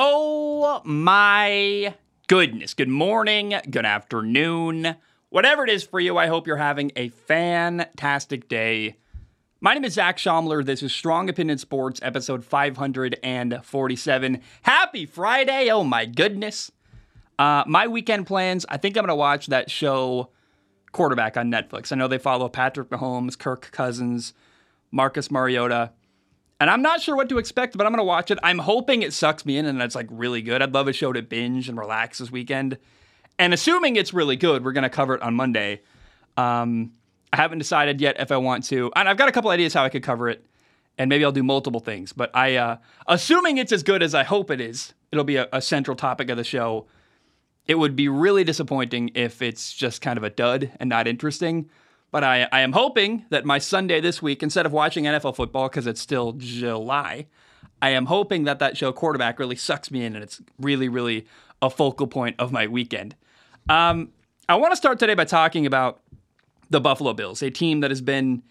Oh my goodness. Good morning, good afternoon, whatever it is for you. I hope you're having a fantastic day. My name is Zac Shomler. This is Strong Opinion Sports, episode 547. Happy Friday. Oh my goodness. Uh, my weekend plans, I think I'm going to watch that show Quarterback on Netflix. I know they follow Patrick Mahomes, Kirk Cousins, Marcus Mariota. And I'm not sure what to expect, but I'm going to watch it. I'm hoping it sucks me in and it's like really good. I'd love a show to binge and relax this weekend. And assuming it's really good, we're going to cover it on Monday. Um, I haven't decided yet if I want to. And I've got a couple ideas how I could cover it. And maybe I'll do multiple things. But I, uh, assuming it's as good as I hope it is, it'll be a, a central topic of the show. It would be really disappointing if it's just kind of a dud and not interesting. But I, I am hoping that my Sunday this week, instead of watching NFL football because it's still July, I am hoping that that show quarterback really sucks me in and it's really, really a focal point of my weekend. Um, I want to start today by talking about the Buffalo Bills, a team that has been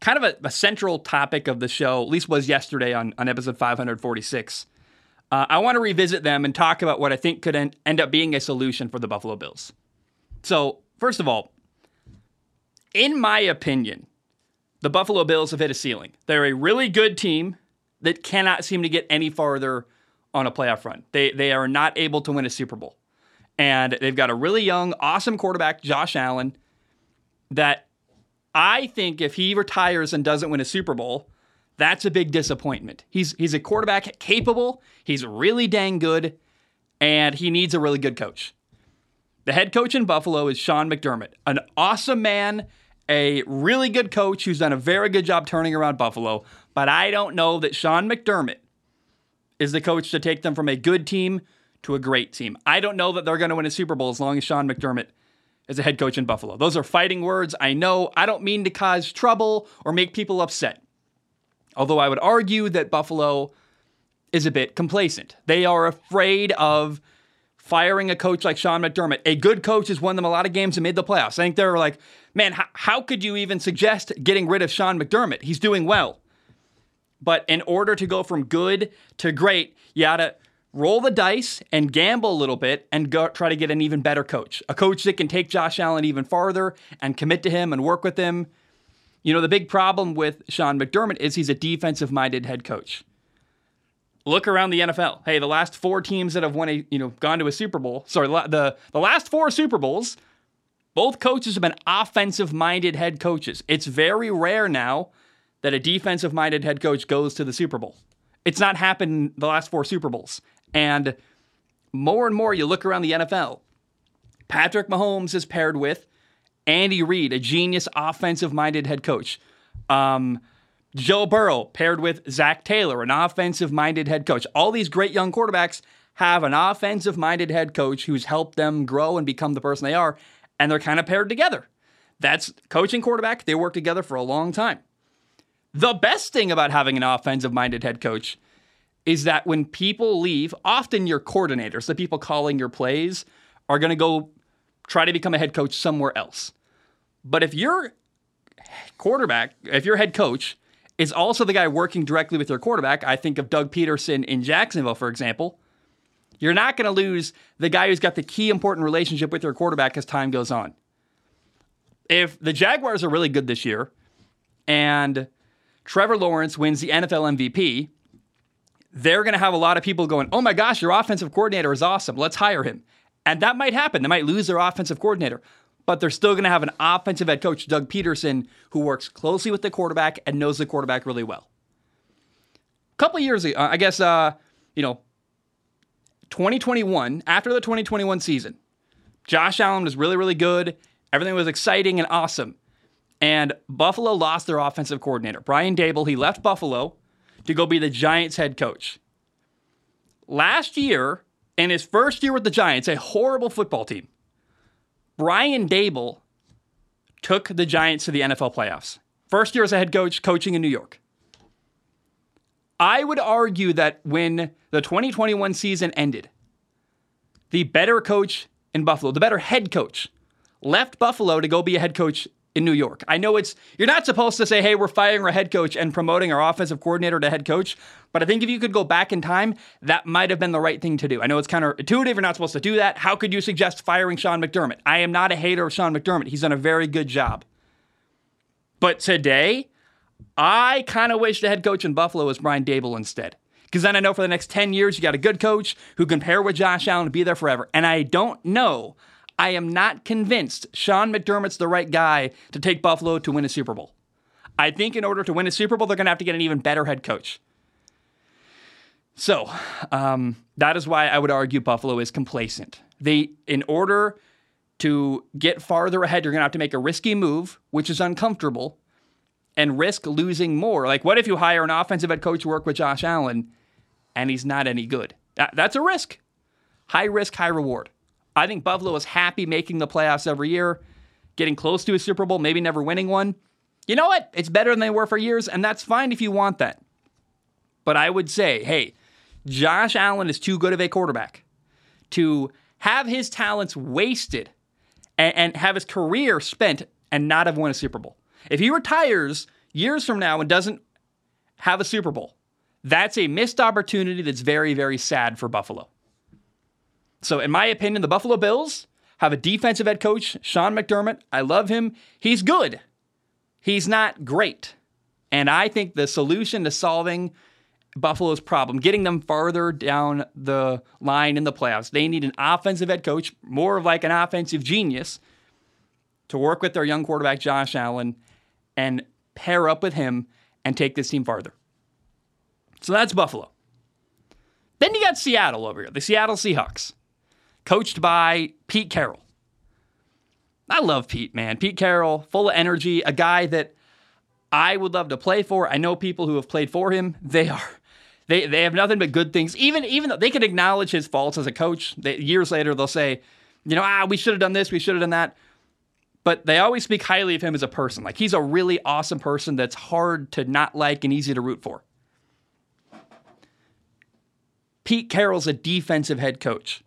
kind of a, a central topic of the show, at least was yesterday on, on episode 546. Uh, I want to revisit them and talk about what I think could en- end up being a solution for the Buffalo Bills. So, first of all, in my opinion, the Buffalo Bills have hit a ceiling. They're a really good team that cannot seem to get any farther on a playoff run. They they are not able to win a Super Bowl. And they've got a really young, awesome quarterback, Josh Allen, that I think if he retires and doesn't win a Super Bowl, that's a big disappointment. He's he's a quarterback capable, he's really dang good, and he needs a really good coach. The head coach in Buffalo is Sean McDermott, an awesome man, a really good coach who's done a very good job turning around Buffalo. But I don't know that Sean McDermott is the coach to take them from a good team to a great team. I don't know that they're going to win a Super Bowl as long as Sean McDermott is a head coach in Buffalo. Those are fighting words. I know. I don't mean to cause trouble or make people upset. Although I would argue that Buffalo is a bit complacent. They are afraid of firing a coach like Sean McDermott. A good coach has won them a lot of games and made the playoffs. I think they're like, man, how, how could you even suggest getting rid of Sean McDermott? He's doing well. But in order to go from good to great, you got to roll the dice and gamble a little bit and go try to get an even better coach. A coach that can take Josh Allen even farther and commit to him and work with him. You know, the big problem with Sean McDermott is he's a defensive minded head coach look around the NFL. Hey, the last four teams that have won a, you know, gone to a Super Bowl, sorry, the the last four Super Bowls, both coaches have been offensive-minded head coaches. It's very rare now that a defensive-minded head coach goes to the Super Bowl. It's not happened the last four Super Bowls. And more and more you look around the NFL. Patrick Mahomes is paired with Andy Reid, a genius offensive-minded head coach. Um, Joe Burrow paired with Zac Taylor, an offensive minded head coach. All these great young quarterbacks have an offensive minded head coach who's helped them grow and become the person they are, and they're kind of paired together. That's coaching quarterback. They work together for a long time. The best thing about having an offensive minded head coach is that when people leave, often your coordinators, the people calling your plays, are going to go try to become a head coach somewhere else. But if your quarterback, if your head coach is also the guy working directly with your quarterback. I think of Doug Pederson in Jacksonville, for example. You're not going to lose the guy who's got the key important relationship with your quarterback as time goes on. If the Jaguars are really good this year and Trevor Lawrence wins the NFL MVP, they're going to have a lot of people going, oh my gosh, your offensive coordinator is awesome. Let's hire him. And that might happen. They might lose their offensive coordinator but they're still going to have an offensive head coach, Doug Pederson, who works closely with the quarterback and knows the quarterback really well. A couple years ago, I guess, uh, you know, 2021, after the 2021 season, Josh Allen was really, really good. Everything was exciting and awesome. And Buffalo lost their offensive coordinator. Brian Daboll. he left Buffalo to go be the Giants head coach. Last year, in his first year with the Giants, a horrible football team, Brian Daboll took the Giants to the NFL playoffs. First year as a head coach, coaching in New York. I would argue that when the 2021 season ended, the better coach in Buffalo, the better head coach, left Buffalo to go be a head coach in New York. I know it's you're not supposed to say, "Hey, we're firing our head coach and promoting our offensive coordinator to head coach," but I think if you could go back in time, that might have been the right thing to do. I know it's counterintuitive; you're not supposed to do that. How could you suggest firing Sean McDermott? I am not a hater of Sean McDermott. He's done a very good job. But today, I kind of wish the head coach in Buffalo was Brian Daboll instead. Because then I know for the next 10 years, you got a good coach who can pair with Josh Allen and be there forever. And I don't know I am not convinced Sean McDermott's the right guy to take Buffalo to win a Super Bowl. I think in order to win a Super Bowl, they're going to have to get an even better head coach. So um, that is why I would argue Buffalo is complacent. They, in order to get farther ahead, you're going to have to make a risky move, which is uncomfortable, and risk losing more. Like, what if you hire an offensive head coach to work with Josh Allen and he's not any good? That, that's a risk. High risk, high reward. I think Buffalo is happy making the playoffs every year, getting close to a Super Bowl, maybe never winning one. You know what? It's better than they were for years, and that's fine if you want that. But I would say, hey, Josh Allen is too good of a quarterback to have his talents wasted and, and have his career spent and not have won a Super Bowl. If he retires years from now and doesn't have a Super Bowl, that's a missed opportunity that's very, very sad for Buffalo. So, in my opinion, the Buffalo Bills have a defensive head coach, Sean McDermott. I love him. He's good. He's not great. And I think the solution to solving Buffalo's problem, getting them farther down the line in the playoffs, they need an offensive head coach, more of like an offensive genius, to work with their young quarterback, Josh Allen, and pair up with him and take this team farther. So that's Buffalo. Then you got Seattle over here, the Seattle Seahawks coached by Pete Carroll. I love Pete, man. Pete Carroll, full of energy, a guy that I would love to play for. I know people who have played for him. They are they they have nothing but good things. Even even though they can acknowledge his faults as a coach, they, years later they'll say, you know, ah, we should have done this, we should have done that. But they always speak highly of him as a person. Like he's a really awesome person that's hard to not like and easy to root for. Pete Carroll's a defensive head coach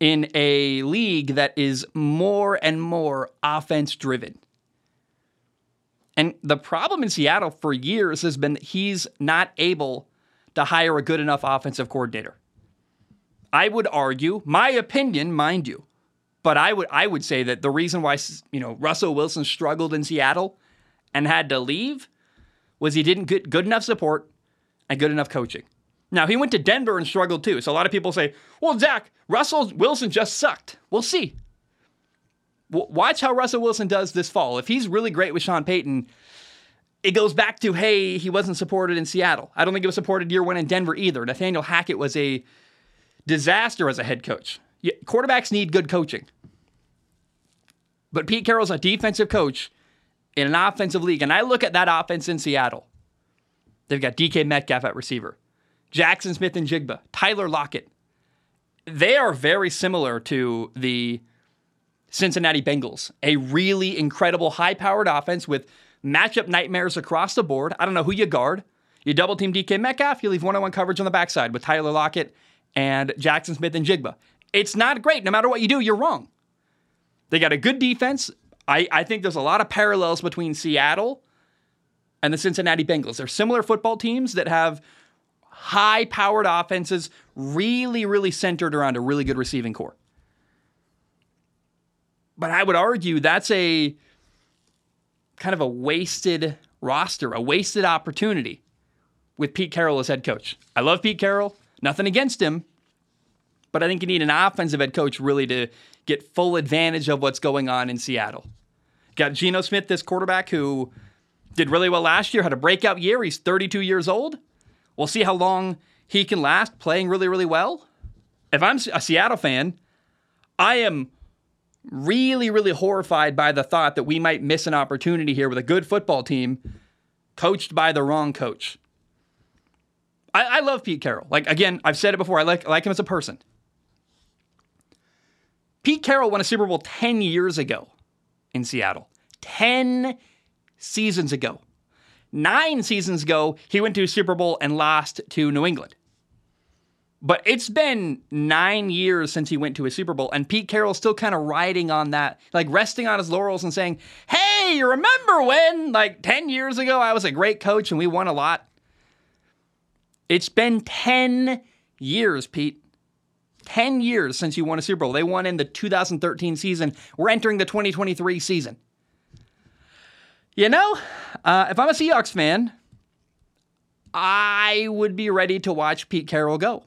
in a league that is more and more offense driven. And the problem in Seattle for years has been that he's not able to hire a good enough offensive coordinator. I would argue, my opinion, mind you, but I would I would say that the reason why you know Russell Wilson struggled in Seattle and had to leave was he didn't get good enough support and good enough coaching. Now, he went to Denver and struggled too. So a lot of people say, well, Zac, Russell Wilson just sucked. We'll see. W- watch how Russell Wilson does this fall. If he's really great with Sean Payton, it goes back to, hey, he wasn't supported in Seattle. I don't think he was supported year one in Denver either. Nathaniel Hackett was a disaster as a head coach. Quarterbacks need good coaching. But Pete Carroll's a defensive coach in an offensive league. And I look at that offense in Seattle. They've got DK Metcalf at receiver. Jackson Smith-Njigba, Tyler Lockett. They are very similar to the Cincinnati Bengals, a really incredible high powered offense with matchup nightmares across the board. I don't know who you guard. You double team DK Metcalf, you leave one on one coverage on the backside with Tyler Lockett and Jackson Smith-Njigba. It's not great. No matter what you do, you're wrong. They got a good defense. I, I think there's a lot of parallels between Seattle and the Cincinnati Bengals. They're similar football teams that have high powered offenses, really, really centered around a really good receiving corps. But I would argue that's a kind of a wasted roster, a wasted opportunity with Pete Carroll as head coach. I love Pete Carroll, nothing against him, but I think you need an offensive head coach really to get full advantage of what's going on in Seattle. Got Geno Smith, this quarterback who did really well last year, had a breakout year. He's 32 years old. We'll see how long he can last playing really, really well. If I'm a Seattle fan, I am really, really horrified by the thought that we might miss an opportunity here with a good football team coached by the wrong coach. I, I love Pete Carroll. Like, again, I've said it before, I like, I like him as a person. Pete Carroll won a Super Bowl 10 years ago in Seattle. 10 seasons ago. Nine seasons ago, he went to a Super Bowl and lost to New England. But it's been nine years since he went to a Super Bowl, and Pete Carroll's still kind of riding on that, like resting on his laurels and saying, Hey, you remember when, like 10 years ago, I was a great coach and we won a lot? It's been 10 years, Pete. 10 years since you won a Super Bowl. They won in the 2013 season. We're entering the 2023 season. You know, uh, if I'm a Seahawks fan, I would be ready to watch Pete Carroll go.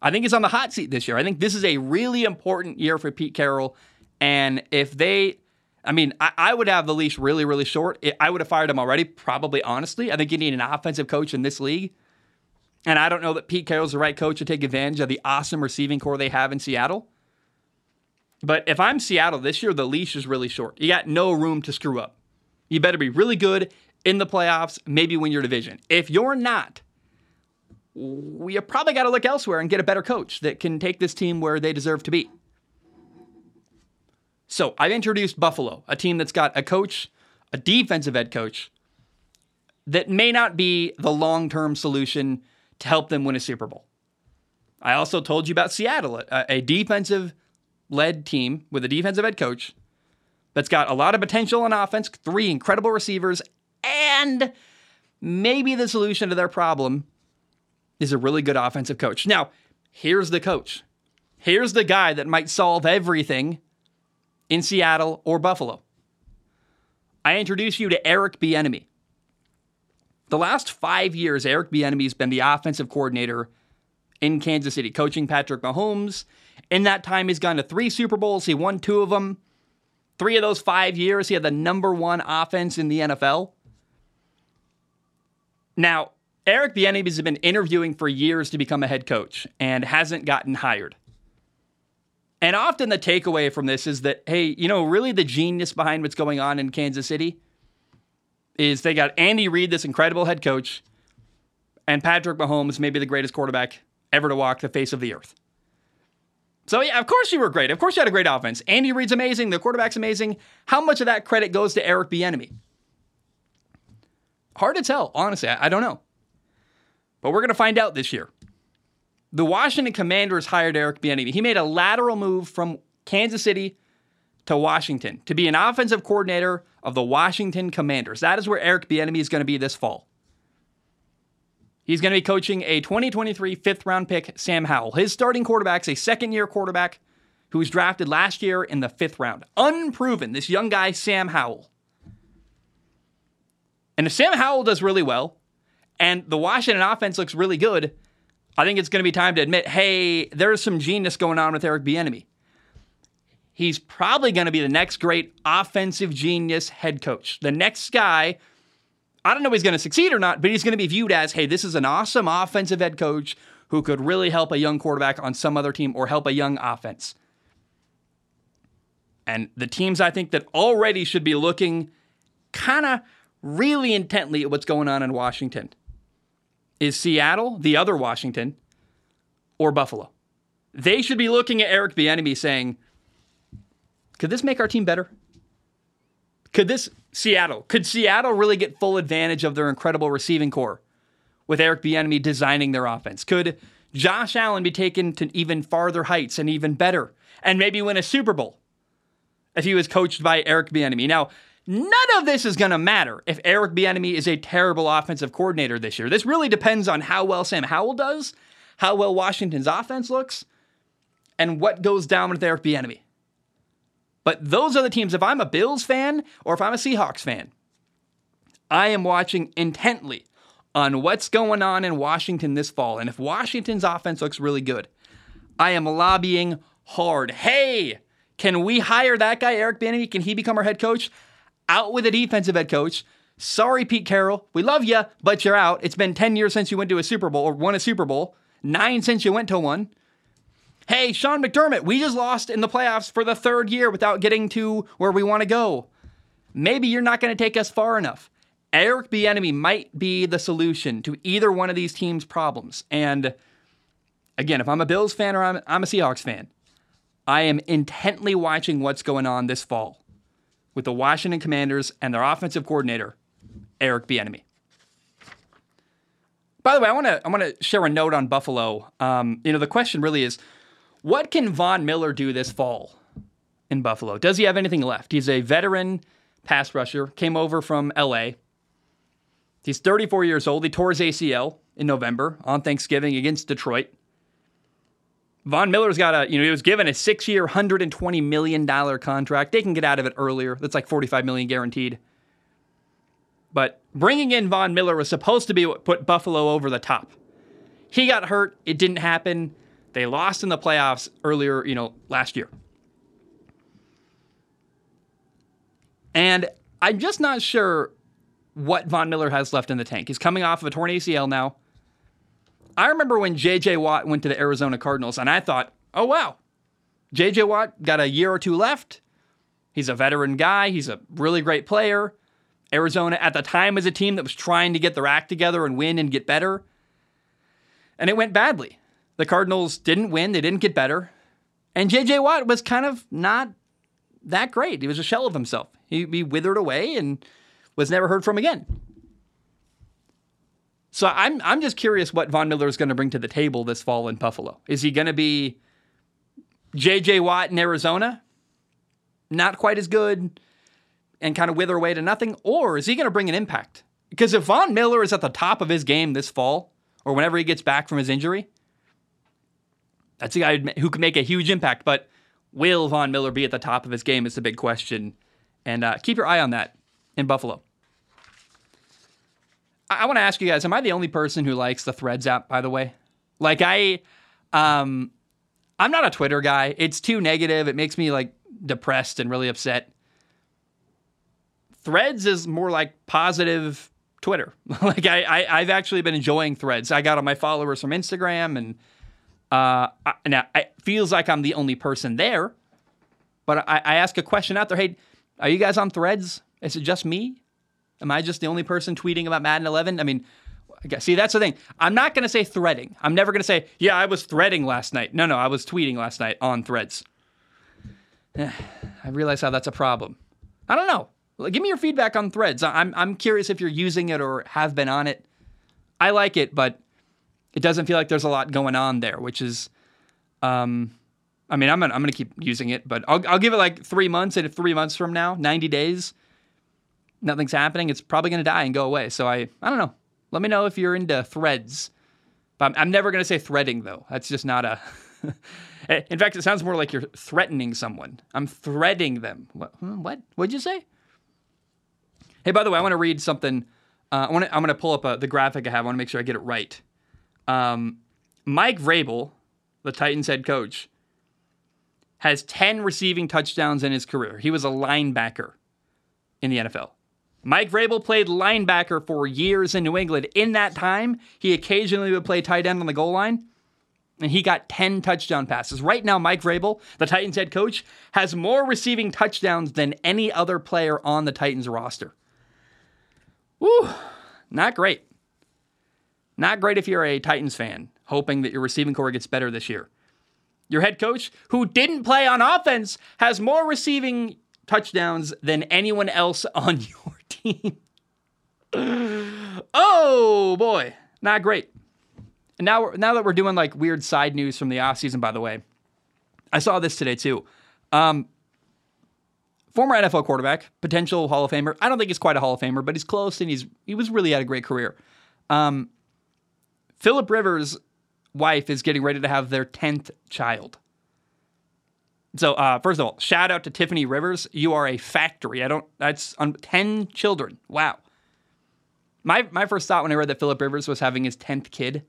I think he's on the hot seat this year. I think this is a really important year for Pete Carroll. And if they, I mean, I, I would have the leash really, really short. I would have fired him already, probably, honestly. I think you need an offensive coach in this league. And I don't know that Pete Carroll's the right coach to take advantage of the awesome receiving corps they have in Seattle. But if I'm Seattle this year, the leash is really short. You got no room to screw up. You better be really good in the playoffs, maybe win your division. If you're not, you probably got to look elsewhere and get a better coach that can take this team where they deserve to be. So I've introduced Buffalo, a team that's got a coach, a defensive head coach, that may not be the long term solution to help them win a Super Bowl. I also told you about Seattle, a, a defensive led team with a defensive head coach that's got a lot of potential on offense, three incredible receivers, and maybe the solution to their problem is a really good offensive coach. Now, here's the coach. Here's the guy that might solve everything in Seattle or Buffalo. I introduce you to Eric Bieniemy. The last five years, Eric Bieniemy has been the offensive coordinator in Kansas City, coaching Patrick Mahomes. In that time, he's gone to three Super Bowls. He won two of them. Three of those five years, he had the number one offense in the NFL. Now, Eric Bieniemy has been interviewing for years to become a head coach and hasn't gotten hired. And often the takeaway from this is that, hey, you know, really the genius behind what's going on in Kansas City is they got Andy Reid, this incredible head coach, and Patrick Mahomes, maybe the greatest quarterback ever to walk the face of the earth. So yeah, of course you were great. Of course you had a great offense. Andy Reid's amazing. The quarterback's amazing. How much of that credit goes to Eric Bieniemy? Hard to tell, honestly. I, I don't know. But we're going to find out this year. The Washington Commanders hired Eric Bieniemy. He made a lateral move from Kansas City to Washington to be an offensive coordinator of the Washington Commanders. That is where Eric Bieniemy is going to be this fall. He's going to be coaching a 2023 fifth round pick, Sam Howell. His starting quarterback's a second year quarterback who was drafted last year in the fifth round. Unproven, this young guy, Sam Howell. And if Sam Howell does really well and the Washington offense looks really good, I think it's going to be time to admit hey, there's some genius going on with Eric Bieniemy. He's probably going to be the next great offensive genius head coach. The next guy I don't know if he's going to succeed or not, but he's going to be viewed as, hey, this is an awesome offensive head coach who could really help a young quarterback on some other team or help a young offense. And the teams I think that already should be looking kind of really intently at what's going on in Washington is Seattle, the other Washington, or Buffalo. They should be looking at Eric Bieniemy saying, could this make our team better? Could this Seattle could Seattle really get full advantage of their incredible receiving corps with Eric Bieniemy designing their offense? Could Josh Allen be taken to even farther heights and even better, and maybe win a Super Bowl if he was coached by Eric Bieniemy? Now, none of this is going to matter if Eric Bieniemy is a terrible offensive coordinator this year. This really depends on how well Sam Howell does, how well Washington's offense looks, and what goes down with Eric Bieniemy. But those are the teams. If I'm a Bills fan or if I'm a Seahawks fan, I am watching intently on what's going on in Washington this fall. And if Washington's offense looks really good, I am lobbying hard. Hey, can we hire that guy, Eric Bieniemy? Can he become our head coach? Out with a defensive head coach. Sorry, Pete Carroll. We love you, but you're out. It's been 10 years since you went to a Super Bowl or won a Super Bowl, nine since you went to one. Hey, Sean McDermott, we just lost in the playoffs for the third year without getting to where we want to go. Maybe you're not going to take us far enough. Eric Bieniemy might be the solution to either one of these teams' problems. And again, if I'm a Bills fan or I'm, I'm a Seahawks fan, I am intently watching what's going on this fall with the Washington Commanders and their offensive coordinator, Eric Bieniemy. By the way, I want to I want to share a note on Buffalo. Um, you know, the question really is, what can Von Miller do this fall in Buffalo? Does he have anything left? He's a veteran pass rusher, came over from LA. He's 34 years old. He tore his ACL in November on Thanksgiving against Detroit. Von Miller's got a, you know, he was given a six year, $120 million contract. They can get out of it earlier. That's like 45 million guaranteed. But bringing in Von Miller was supposed to be what put Buffalo over the top. He got hurt. It didn't happen. They lost in the playoffs earlier, you know, last year. And I'm just not sure what Von Miller has left in the tank. He's coming off of a torn ACL now. I remember when JJ Watt went to the Arizona Cardinals, and I thought, oh, wow, JJ Watt got a year or two left. He's a veteran guy, he's a really great player. Arizona at the time was a team that was trying to get their act together and win and get better. And it went badly. The Cardinals didn't win, they didn't get better. And JJ Watt was kind of not that great. He was a shell of himself. He, he withered away and was never heard from again. So I'm I'm just curious what Von Miller is going to bring to the table this fall in Buffalo. Is he going to be J.J. Watt in Arizona? Not quite as good and kind of wither away to nothing, or is he going to bring an impact? Because if Von Miller is at the top of his game this fall, or whenever he gets back from his injury, that's a guy who could make a huge impact. But will Von Miller be at the top of his game? Is the big question, and uh, keep your eye on that in Buffalo. I, want to ask you guys: Am I the only person who likes the Threads app? By the way, like I, um, I'm not a Twitter guy. It's too negative. It makes me like depressed and really upset. Threads is more like positive Twitter. like I, I, have actually been enjoying Threads. I got all my followers from Instagram, and uh, I, now it feels like I'm the only person there. But I, I ask a question out there: Hey, are you guys on Threads? Is it just me? Am I just the only person tweeting about Madden 11? I mean, see, that's the thing. I'm not going to say threading. I'm never going to say, yeah, I was threading last night. No, no, I was tweeting last night on threads. I realize how that's a problem. I don't know. Give me your feedback on threads. I'm, I'm curious if you're using it or have been on it. I like it, but it doesn't feel like there's a lot going on there, which is, um, I mean, I'm gonna, I'm gonna keep using it, but I'll, I'll give it like three months. And if three months from now, 90 days, nothing's happening, it's probably to die and go away. So I, I don't know. Let me know if you're into threads. But I'm, I'm never to say threading though. That's just not a. In fact, it sounds more like you're threatening someone. I'm threading them. What? What? What'd you say? Hey, by the way, I want to read something. Uh, I want to, I'm going to pull up uh, the graphic I have. I want to make sure I get it right. Um, Mike Vrabel, the Titans head coach, has 10 receiving touchdowns in his career. He was a linebacker in the NFL. Mike Vrabel played linebacker for years in New England. In that time, he occasionally would play tight end on the goal line, and he got 10 touchdown passes. Right now, Mike Vrabel, the Titans head coach, has more receiving touchdowns than any other player on the Titans roster. Woo, not great. Not great if you're a Titans fan, hoping that your receiving corps gets better this year. Your head coach, who didn't play on offense, has more receiving touchdowns than anyone else on your team. oh boy, not great. And now, now that we're doing like weird side news from the offseason, by the way, I saw this today too. Um, former NFL quarterback, potential Hall of Famer. I don't think he's quite a Hall of Famer, but he's close, and he's he was really had a great career. Um, Philip Rivers' wife is getting ready to have their tenth child. So uh, first of all, shout out to Tiffany Rivers. You are a factory. I don't. That's um, ten children. Wow. My my first thought when I read that Philip Rivers was having his tenth kid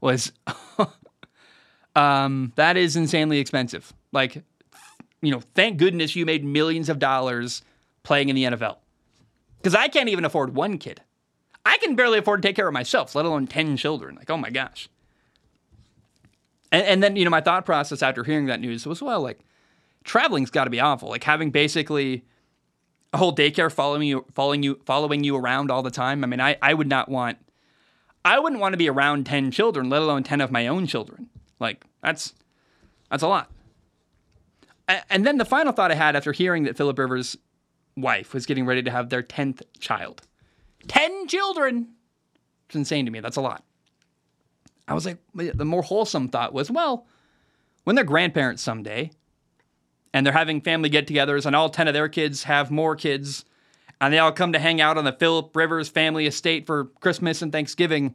was, um, that is insanely expensive. Like, you know, thank goodness you made millions of dollars playing in the NFL, because I can't even afford one kid. I can barely afford to take care of myself, let alone ten children. Like, oh my gosh. And, and then you know my thought process after hearing that news was well, like traveling's got to be awful. Like having basically a whole daycare following you, following you, following you around all the time. I mean, I, I would not want, I wouldn't want to be around ten children, let alone ten of my own children. Like that's that's a lot. And then the final thought I had after hearing that Philip Rivers' wife was getting ready to have their tenth child, ten children. It's insane to me. That's a lot. I was like, the more wholesome thought was, well, when they're grandparents someday, and they're having family get togethers, and all 10 of their kids have more kids, and they all come to hang out on the Philip Rivers family estate for Christmas and Thanksgiving.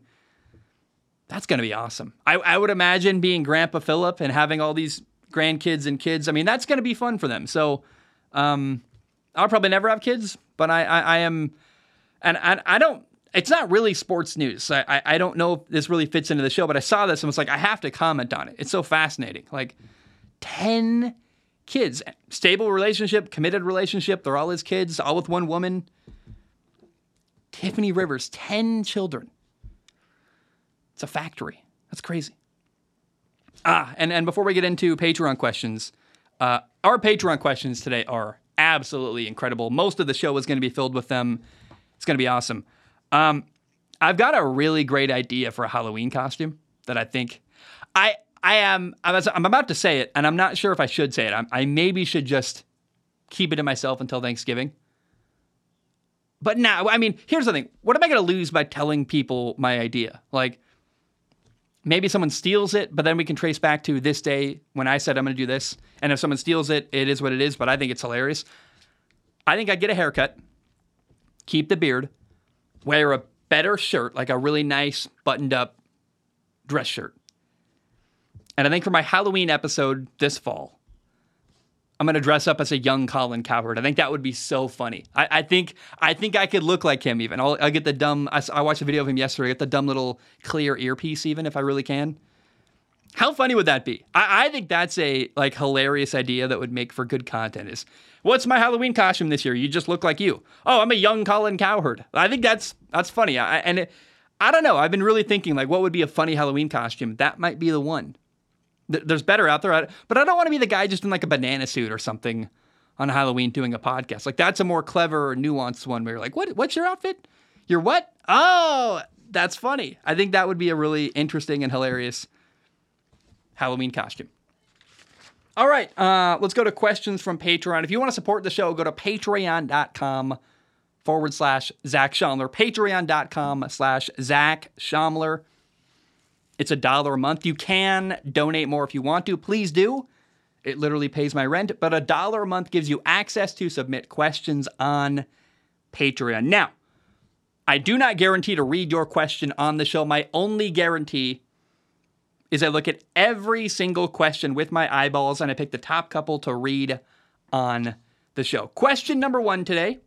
That's going to be awesome. I, I would imagine being Grandpa Philip and having all these grandkids and kids. I mean, that's going to be fun for them. So, um, I'll probably never have kids, but I, I, I am, and I, I don't. It's not really sports news. I, I, I don't know if this really fits into the show, but I saw this and was like, I have to comment on it. It's so fascinating. Like, ten kids, stable relationship, committed relationship. They're all his kids, all with one woman. Tiffany Rivers, ten children. It's a factory. That's crazy. Ah, and, and before we get into Patreon questions, uh, our Patreon questions today are absolutely incredible. Most of the show is going to be filled with them. It's going to be awesome. Um, I've got a really great idea for a Halloween costume that I think I I am I I'm about to say it, and I'm not sure if I should say it. I'm, I maybe should just keep it to myself until Thanksgiving. But now, I mean, here's the thing: what am I going to lose by telling people my idea? Like, maybe someone steals it, but then we can trace back to this day when I said I'm going to do this. And if someone steals it, it is what it is. But I think it's hilarious. I think I'd get a haircut, keep the beard, wear a better shirt, like a really nice buttoned up dress shirt. And I think for my Halloween episode this fall, I'm gonna dress up as a young Colin Cowherd. I think that would be so funny. I, I think I think I could look like him even. I'll, I'll get the dumb. I, I, watched a video of him yesterday. I get the dumb little clear earpiece even if I really can. How funny would that be? I, I think that's a like hilarious idea that would make for good content. Is what's my Halloween costume this year? You just look like you. Oh, I'm a young Colin Cowherd. I think that's that's funny. I, and it, I don't know. I've been really thinking like what would be a funny Halloween costume. That might be the one. There's better out there, but I don't want to be the guy just in like a banana suit or something on Halloween doing a podcast. Like that's a more clever or nuanced one where you're like, what? What's your outfit? Your what? Oh, that's funny. I think that would be a really interesting and hilarious Halloween costume. All right, uh, let's go to questions from Patreon. If you want to support the show, go to patreon.com forward slash Zac Shomler. Patreon.com slash Zac Shomler. It's a dollar a month. You can donate more if you want to. Please do. It literally pays my rent, but a dollar a month gives you access to submit questions on Patreon. Now, I do not guarantee to read your question on the show. My only guarantee is I look at every single question with my eyeballs and I pick the top couple to read on the show. Question number one today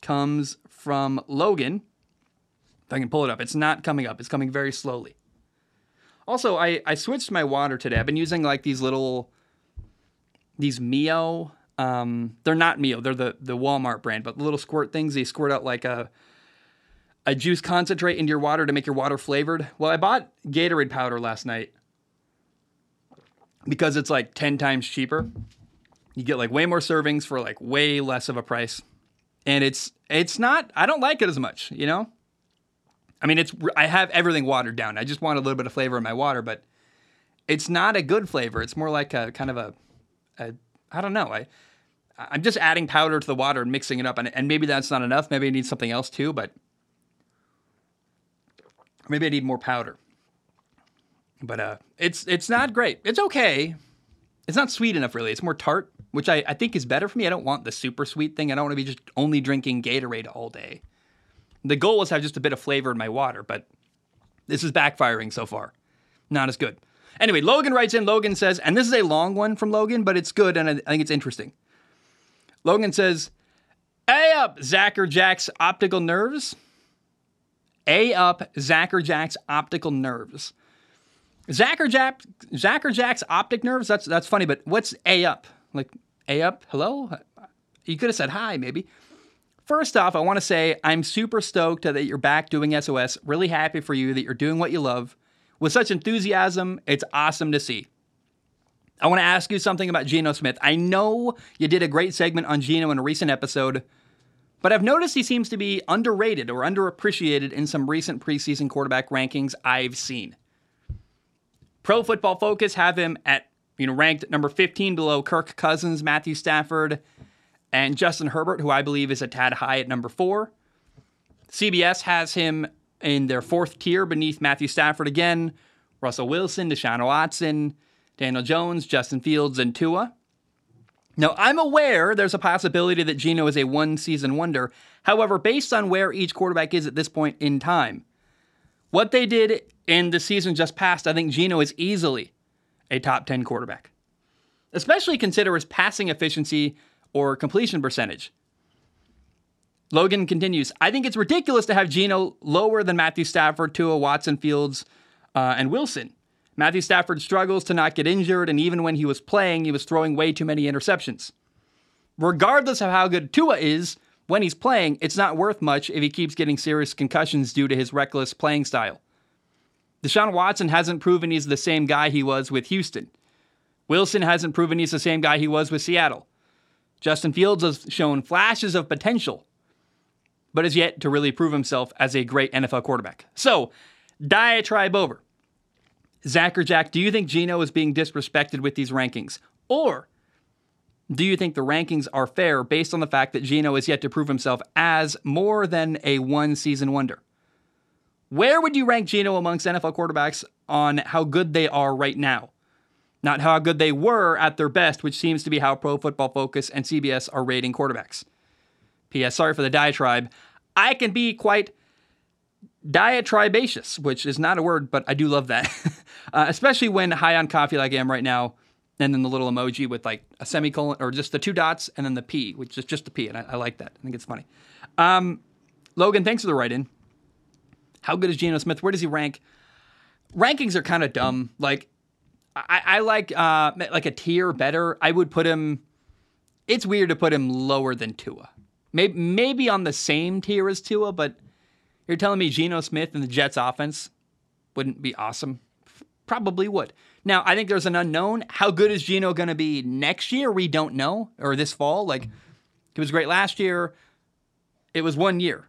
comes from Logan. If I can pull it up, it's not coming up, it's coming very slowly. Also, I, I switched my water today. I've been using like these little, these Mio. Um, they're not Mio. They're the the Walmart brand, but the little squirt things. They squirt out like a a juice concentrate into your water to make your water flavored. Well, I bought Gatorade powder last night because it's like ten times cheaper. You get like way more servings for like way less of a price, and it's it's not. I don't like it as much. You know, I mean, it's I have everything watered down. I just want a little bit of flavor in my water, but it's not a good flavor. It's more like a kind of a, a I don't know. I I'm just adding powder to the water and mixing it up, and, and maybe that's not enough. Maybe I need something else too, but maybe I need more powder. But uh, it's it's not great. It's okay. It's not sweet enough, really. It's more tart, which I, I think is better for me. I don't want the super sweet thing. I don't want to be just only drinking Gatorade all day. The goal was to have just a bit of flavor in my water, but this is backfiring so far. Not as good. Anyway, Logan writes in. Logan says, and this is a long one from Logan, but it's good and I think it's interesting. Logan says, Hey up, Zacher Jack's optical nerves. A up, Zacher Jack's optical nerves. Zacher Jack, Zacher Jack's optic nerves. That's that's funny, but what's A up? Like A up? Hello? You could have said hi, maybe. First off, I want to say I'm super stoked that you're back doing SOS. Really happy for you that you're doing what you love. With such enthusiasm, it's awesome to see. I want to ask you something about Geno Smith. I know you did a great segment on Geno in a recent episode, but I've noticed he seems to be underrated or underappreciated in some recent preseason quarterback rankings I've seen. Pro Football Focus have him at, you know, ranked number 15 below Kirk Cousins, Matthew Stafford, and Justin Herbert, who I believe is a tad high at number four. CBS has him in their fourth tier beneath Matthew Stafford again, Russell Wilson, Deshaun Watson, Daniel Jones, Justin Fields, and Tua. Now, I'm aware there's a possibility that Geno is a one season wonder. However, based on where each quarterback is at this point in time, what they did in the season just passed, I think Geno is easily a top 10 quarterback, especially consider his passing efficiency or completion percentage. Logan continues, I think it's ridiculous to have Geno lower than Matthew Stafford, Tua, Watson, Fields, uh, and Wilson. Matthew Stafford struggles to not get injured, and even when he was playing, he was throwing way too many interceptions. Regardless of how good Tua is, when he's playing, it's not worth much if he keeps getting serious concussions due to his reckless playing style. Deshaun Watson hasn't proven he's the same guy he was with Houston. Wilson hasn't proven he's the same guy he was with Seattle. Justin Fields has shown flashes of potential, but has yet to really prove himself as a great NFL quarterback. So, diatribe over. Zach or Jack, do you think Geno is being disrespected with these rankings? Or do you think the rankings are fair based on the fact that Geno is yet to prove himself as more than a one season wonder? Where would you rank Geno amongst NFL quarterbacks on how good they are right now? Not how good they were at their best, which seems to be how Pro Football Focus and CBS are rating quarterbacks. P.S. Sorry for the diatribe. I can be quite diatribaceous, which is not a word, but I do love that. uh, especially when high on coffee like I am right now, and then the little emoji with like a semicolon or just the two dots and then the P, which is just the P, and I, I like that. I think it's funny. Um, Logan, thanks for the write-in. How good is Geno Smith? Where does he rank? Rankings are kind of dumb. Like, I, I like uh, like a tier better. I would put him. It's weird to put him lower than Tua. Maybe maybe on the same tier as Tua, but you're telling me Geno Smith and the Jets offense wouldn't be awesome? Probably would. Now, I think there's an unknown. How good is Geno going to be next year? We don't know. Or this fall. Like, he was great last year. It was one year.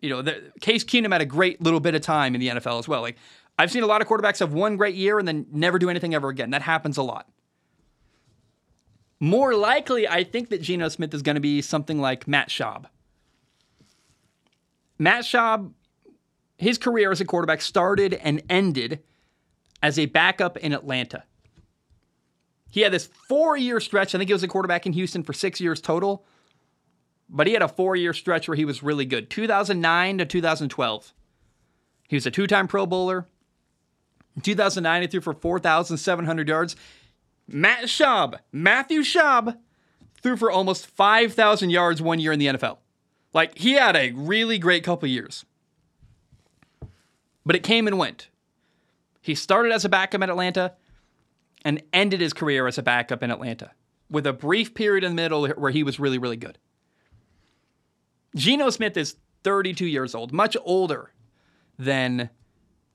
You know, the, Case Keenum had a great little bit of time in the NFL as well. Like, I've seen a lot of quarterbacks have one great year and then never do anything ever again. That happens a lot. More likely, I think that Geno Smith is going to be something like Matt Schaub. Matt Schaub, his career as a quarterback started and ended as a backup in Atlanta. He had this four year stretch. I think he was a quarterback in Houston for six years total, but he had a four year stretch where he was really good 2009 to 2012. He was a two time Pro Bowler. In 2009, he threw for 4,700 yards. Matt Schaub, Matthew Schaub, threw for almost 5,000 yards one year in the NFL. Like he had a really great couple years. But it came and went. He started as a backup in Atlanta and ended his career as a backup in Atlanta with a brief period in the middle where he was really, really good. Geno Smith is 32 years old, much older than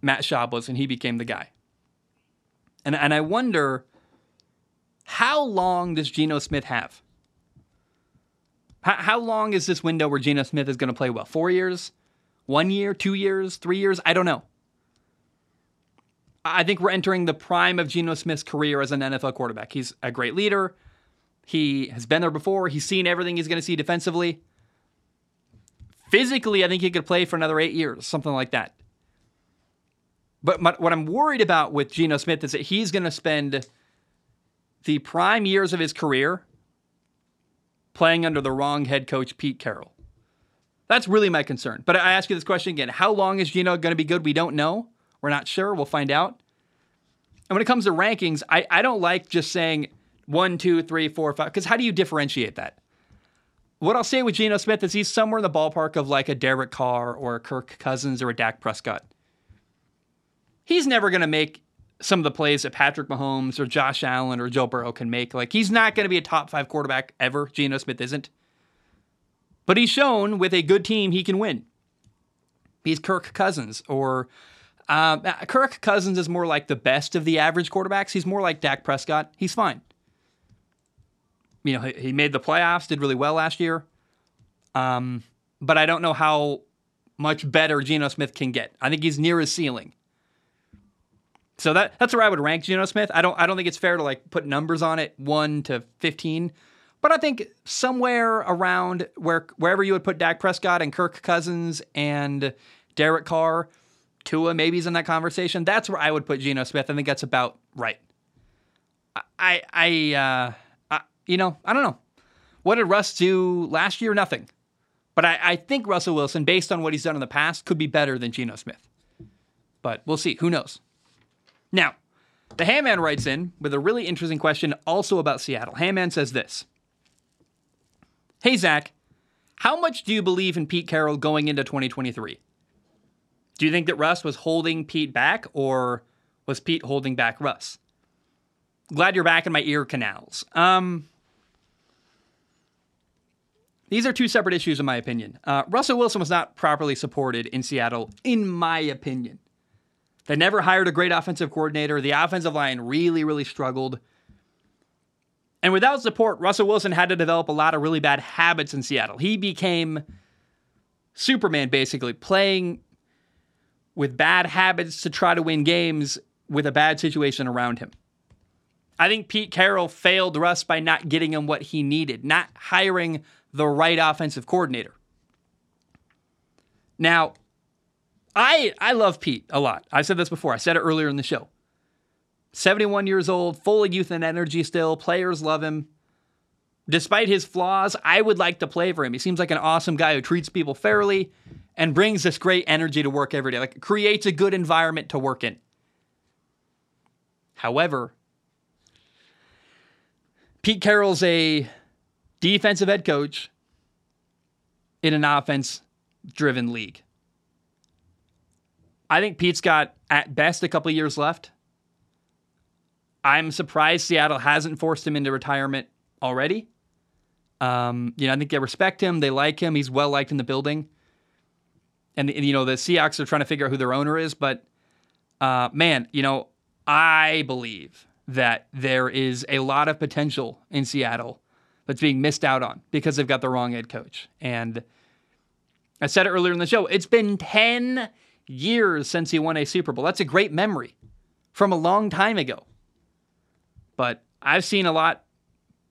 Matt Schaub was, and he became the guy. And, and I wonder how long does Geno Smith have? How, how long is this window where Geno Smith is going to play well? Four years? One year? Two years? Three years? I don't know. I think we're entering the prime of Geno Smith's career as an NFL quarterback. He's a great leader. He has been there before. He's seen everything he's going to see defensively. Physically, I think he could play for another eight years, something like that. But what I'm worried about with Geno Smith is that he's going to spend the prime years of his career playing under the wrong head coach, Pete Carroll. That's really my concern. But I ask you this question again How long is Geno going to be good? We don't know. We're not sure. We'll find out. And when it comes to rankings, I, I don't like just saying one, two, three, four, five, because how do you differentiate that? What I'll say with Geno Smith is he's somewhere in the ballpark of like a Derek Carr or a Kirk Cousins or a Dak Prescott. He's never going to make some of the plays that Patrick Mahomes or Josh Allen or Joe Burrow can make. Like he's not going to be a top five quarterback ever. Geno Smith isn't. But he's shown with a good team he can win. He's Kirk Cousins or uh, Kirk Cousins is more like the best of the average quarterbacks. He's more like Dak Prescott. He's fine. You know, he made the playoffs, did really well last year. Um, but I don't know how much better Geno Smith can get. I think he's near his ceiling. So that that's where I would rank Geno Smith. I don't I don't think it's fair to like put numbers on it, one to fifteen. But I think somewhere around where wherever you would put Dak Prescott and Kirk Cousins and Derek Carr, Tua maybe is in that conversation. That's where I would put Geno Smith. I think that's about right. I I uh, I, you know, I don't know. What did Russ do last year? Nothing. But I, I think Russell Wilson, based on what he's done in the past, could be better than Geno Smith. But we'll see. Who knows? Now, the Hamman writes in with a really interesting question also about Seattle. Hamman says this Hey, Zac, how much do you believe in Pete Carroll going into 2023? Do you think that Russ was holding Pete back or was Pete holding back Russ? Glad you're back in my ear canals. Um, these are two separate issues, in my opinion. Uh, Russell Wilson was not properly supported in Seattle, in my opinion. They never hired a great offensive coordinator. The offensive line really, really struggled. And without support, Russell Wilson had to develop a lot of really bad habits in Seattle. He became Superman, basically, playing with bad habits to try to win games with a bad situation around him. I think Pete Carroll failed Russ by not getting him what he needed, not hiring the right offensive coordinator. Now, I I love Pete a lot. I said this before. I said it earlier in the show. 71 years old, full of youth and energy still. Players love him. Despite his flaws, I would like to play for him. He seems like an awesome guy who treats people fairly and brings this great energy to work every day. Like creates a good environment to work in. However, Pete Carroll's a defensive head coach in an offense driven league. I think Pete's got at best a couple years left. I'm surprised Seattle hasn't forced him into retirement already. Um, you know, I think they respect him, they like him, he's well liked in the building. And, and you know, the Seahawks are trying to figure out who their owner is, but uh, man, you know, I believe that there is a lot of potential in Seattle that's being missed out on because they've got the wrong head coach. And I said it earlier in the show, it's been 10 years since he won a Super Bowl. That's a great memory from a long time ago. But I've seen a lot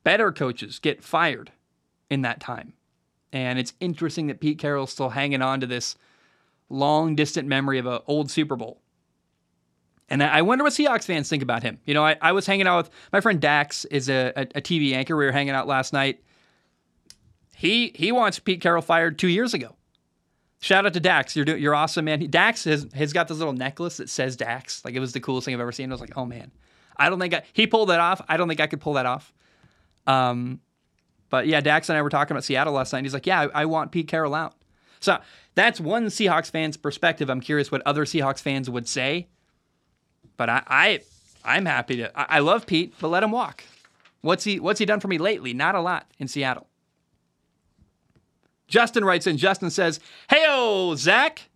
better coaches get fired in that time. And it's interesting that Pete Carroll's still hanging on to this long distant memory of an old Super Bowl. And I wonder what Seahawks fans think about him. You know, I, I was hanging out with my friend Dax, is a, a, a TV anchor. We were hanging out last night. He he wants Pete Carroll fired two years ago. Shout out to Dax. You're you're awesome, man. Dax has, has got this little necklace that says Dax. Like it was the coolest thing I've ever seen. I was like, oh man, I don't think I, he pulled that off. I don't think I could pull that off. Um, but yeah, Dax and I were talking about Seattle last night. he's like, yeah, I, I want Pete Carroll out. So that's one Seahawks fan's perspective. I'm curious what other Seahawks fans would say. But I, I I'm happy to. I, I love Pete, but let him walk. What's he What's he done for me lately? Not a lot in Seattle. Justin writes in. Justin says, "Hey, Zac,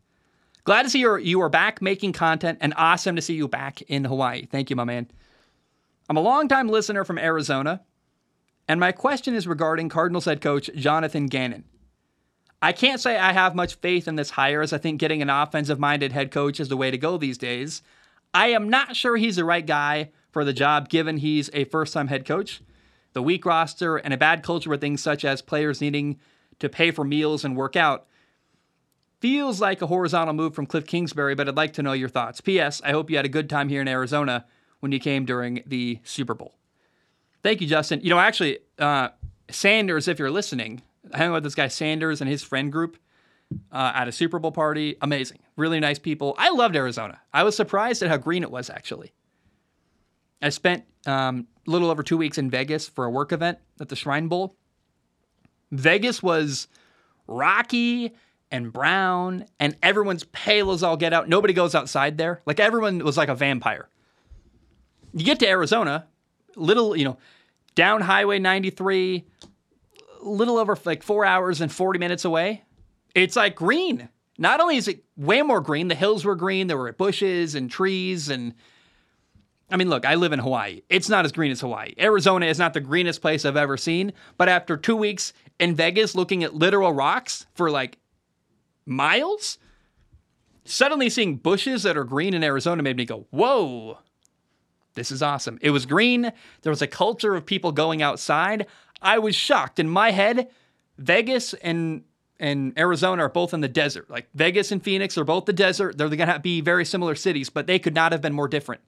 glad to see you you are back making content, and awesome to see you back in Hawaii. Thank you, my man. I'm a longtime listener from Arizona, and my question is regarding Cardinals head coach Jonathan Gannon. I can't say I have much faith in this hire, as I think getting an offensive minded head coach is the way to go these days. I am not sure he's the right guy for the job, given he's a first time head coach. The weak roster and a bad culture with things such as players needing to pay for meals and work out feels like a horizontal move from Cliff Kingsbury, but I'd like to know your thoughts. P.S. I hope you had a good time here in Arizona when you came during the Super Bowl. Thank you, Justin. You know, actually, uh, Sanders, if you're listening, I hung out with this guy Sanders and his friend group uh, at a Super Bowl party. Amazing. Really nice people. I loved Arizona. I was surprised at how green it was, actually. I spent um, a little over two weeks in Vegas for a work event at the Shrine Bowl. Vegas was rocky and brown, and everyone's pale as all get out. Nobody goes outside there. Like everyone was like a vampire. You get to Arizona, little, you know, down Highway 93, little over like four hours and 40 minutes away. It's like green. Not only is it way more green, the hills were green, there were bushes and trees and I mean, look, I live in Hawaii. It's not as green as Hawaii. Arizona is not the greenest place I've ever seen, but after 2 weeks in Vegas looking at literal rocks for like miles, suddenly seeing bushes that are green in Arizona made me go, "Whoa." This is awesome. It was green. There was a culture of people going outside. I was shocked. In my head, Vegas and and Arizona are both in the desert. Like Vegas and Phoenix are both the desert. They're going to be very similar cities, but they could not have been more different.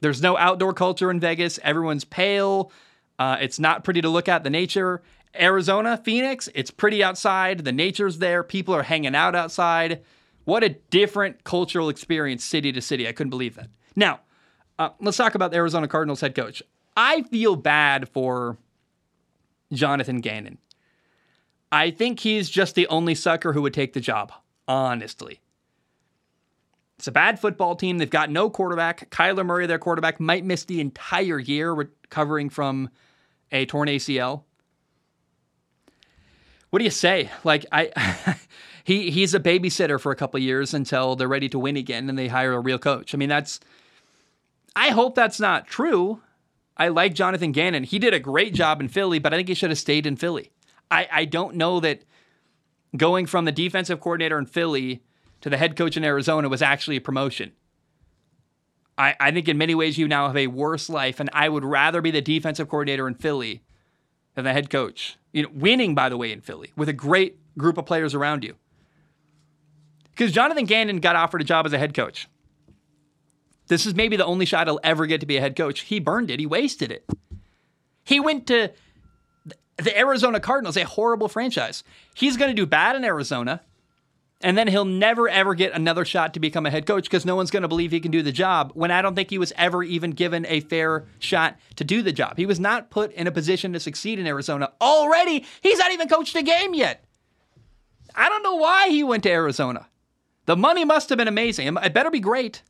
There's no outdoor culture in Vegas. Everyone's pale. Uh, it's not pretty to look at. The nature. Arizona, Phoenix, it's pretty outside. The nature's there. People are hanging out outside. What a different cultural experience, city to city. I couldn't believe that. Now, uh, let's talk about the Arizona Cardinals head coach. I feel bad for Jonathan Gannon. I think he's just the only sucker who would take the job, honestly. It's a bad football team. They've got no quarterback. Kyler Murray, their quarterback, might miss the entire year recovering from a torn ACL. What do you say? Like I he he's a babysitter for a couple years until they're ready to win again and they hire a real coach. I mean, that's I hope that's not true. I like Jonathan Gannon. He did a great job in Philly, but I think he should have stayed in Philly. I, I don't know that going from the defensive coordinator in Philly to the head coach in Arizona was actually a promotion. I, I think in many ways you now have a worse life, and I would rather be the defensive coordinator in Philly than the head coach. You know, winning, by the way, in Philly with a great group of players around you. Because Jonathan Gannon got offered a job as a head coach. This is maybe the only shot he'll ever get to be a head coach. He burned it, he wasted it. He went to the Arizona Cardinals, a horrible franchise. He's going to do bad in Arizona, and then he'll never ever get another shot to become a head coach because no one's going to believe he can do the job when I don't think he was ever even given a fair shot to do the job. He was not put in a position to succeed in Arizona. Already, he's not even coached a game yet. I don't know why he went to Arizona. The money must have been amazing. It better be great.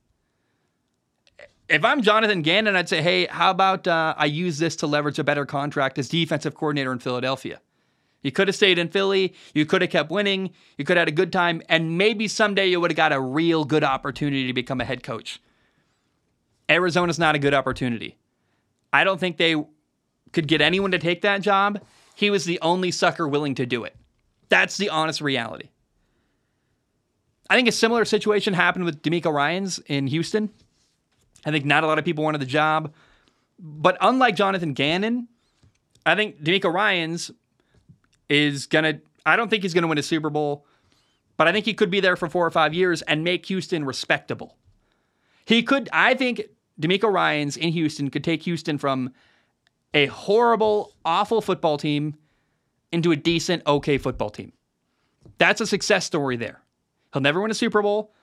If I'm Jonathan Gannon, I'd say, hey, how about uh, I use this to leverage a better contract as defensive coordinator in Philadelphia? You could have stayed in Philly. You could have kept winning. You could have had a good time. And maybe someday you would have got a real good opportunity to become a head coach. Arizona's not a good opportunity. I don't think they could get anyone to take that job. He was the only sucker willing to do it. That's the honest reality. I think a similar situation happened with DeMeco Ryans in Houston. I think not a lot of people wanted the job. But unlike Jonathan Gannon, I think DeMeco Ryans is going to, I don't think he's going to win a Super Bowl, but I think he could be there for four or five years and make Houston respectable. He could, I think DeMeco Ryans in Houston could take Houston from a horrible, awful football team into a decent, okay football team. That's a success story there. He'll never win a Super Bowl.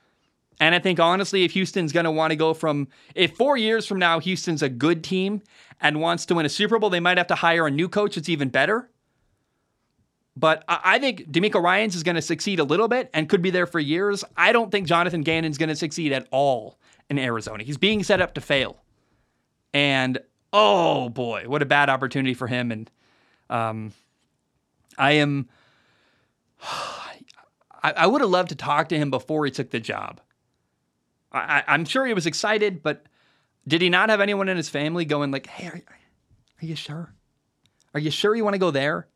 And I think honestly, if Houston's going to want to go from, if four years from now Houston's a good team and wants to win a Super Bowl, they might have to hire a new coach that's even better. But I think DeMeco Ryans is going to succeed a little bit and could be there for years. I don't think Jonathan Gannon's going to succeed at all in Arizona. He's being set up to fail. And oh boy, what a bad opportunity for him. And um, I am. I, I would have loved to talk to him before he took the job. I, am sure he was excited, but did he not have anyone in his family going like, "Hey, are, are you sure? Are you sure you want to go there?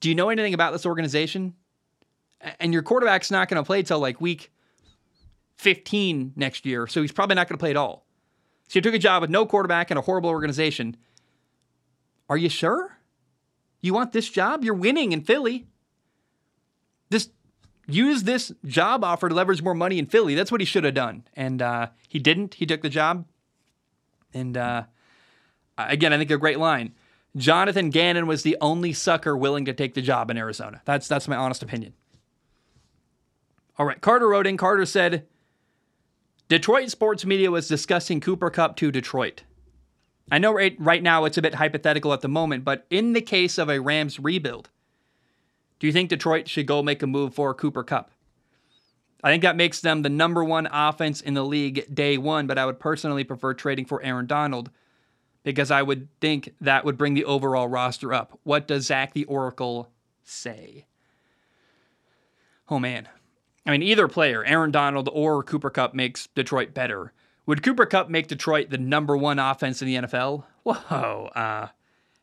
Do you know anything about this organization?" And your quarterback's not going to play till like week 15 next year, so he's probably not going to play at all. So you took a job with no quarterback and a horrible organization. Are you sure? You want this job? You're winning in Philly. Use this job offer to leverage more money in Philly. That's what he should have done. And uh, he didn't. He took the job. And uh, again, I think a great line. Jonathan Gannon was the only sucker willing to take the job in Arizona. That's that's my honest opinion. All right, Carter wrote in. Carter said, Detroit sports media was discussing Cooper Kupp to Detroit. I know right, right now it's a bit hypothetical at the moment, but in the case of a Rams rebuild, do you think Detroit should go make a move for Cooper Kupp? I think that makes them the number one offense in the league day one, but I would personally prefer trading for Aaron Donald because I would think that would bring the overall roster up. What does Zac the Oracle say? Oh man. I mean, either player, Aaron Donald or Cooper Kupp, makes Detroit better. Would Cooper Kupp make Detroit the number one offense in the NFL? Whoa. Uh,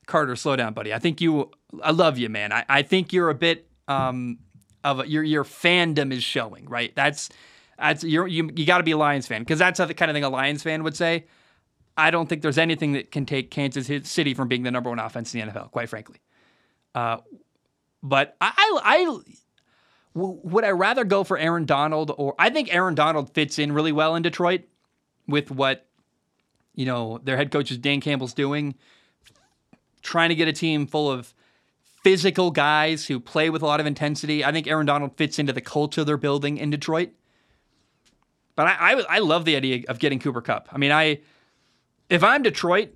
Carter, slow down, buddy. I think you, I love you, man. I, I think you're a bit um, of a, your your fandom is showing, right? That's that's you're, you you got to be a Lions fan because that's the kind of thing a Lions fan would say. I don't think there's anything that can take Kansas City from being the number one offense in the NFL, quite frankly. Uh, but I, would I rather go for Aaron Donald or I think Aaron Donald fits in really well in Detroit with what you know their head coach is Dan Campbell's doing trying to get a team full of physical guys who play with a lot of intensity. I think Aaron Donald fits into the culture they're building in Detroit. But I, I, I love the idea of getting Cooper Kupp. I mean, I if I'm Detroit,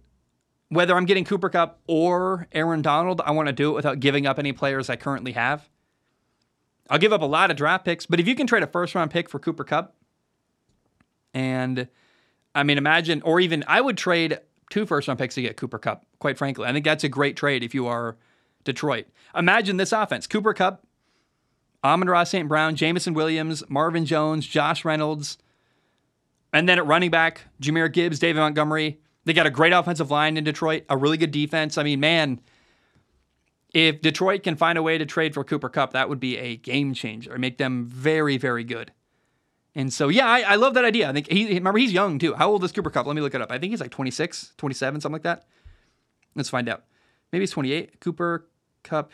whether I'm getting Cooper Kupp or Aaron Donald, I want to do it without giving up any players I currently have. I'll give up a lot of draft picks, but if you can trade a first round pick for Cooper Kupp, and I mean, imagine, or even I would trade two first round picks to get Cooper Kupp, quite frankly. I think that's a great trade if you are Detroit. Imagine this offense Cooper Kupp, Amon Ross St. Brown, Jameson Williams, Marvin Jones, Josh Reynolds, and then at running back, Jahmyr Gibbs, David Montgomery. They got a great offensive line in Detroit, a really good defense. I mean, man, if Detroit can find a way to trade for Cooper Kupp, that would be a game changer. Make them very, very good. And so, yeah, I, I love that idea. I think he, remember, he's young too. How old is Cooper Kupp? Let me look it up. I think he's like 26, 27, something like that. Let's find out. Maybe he's 28. Cooper Kupp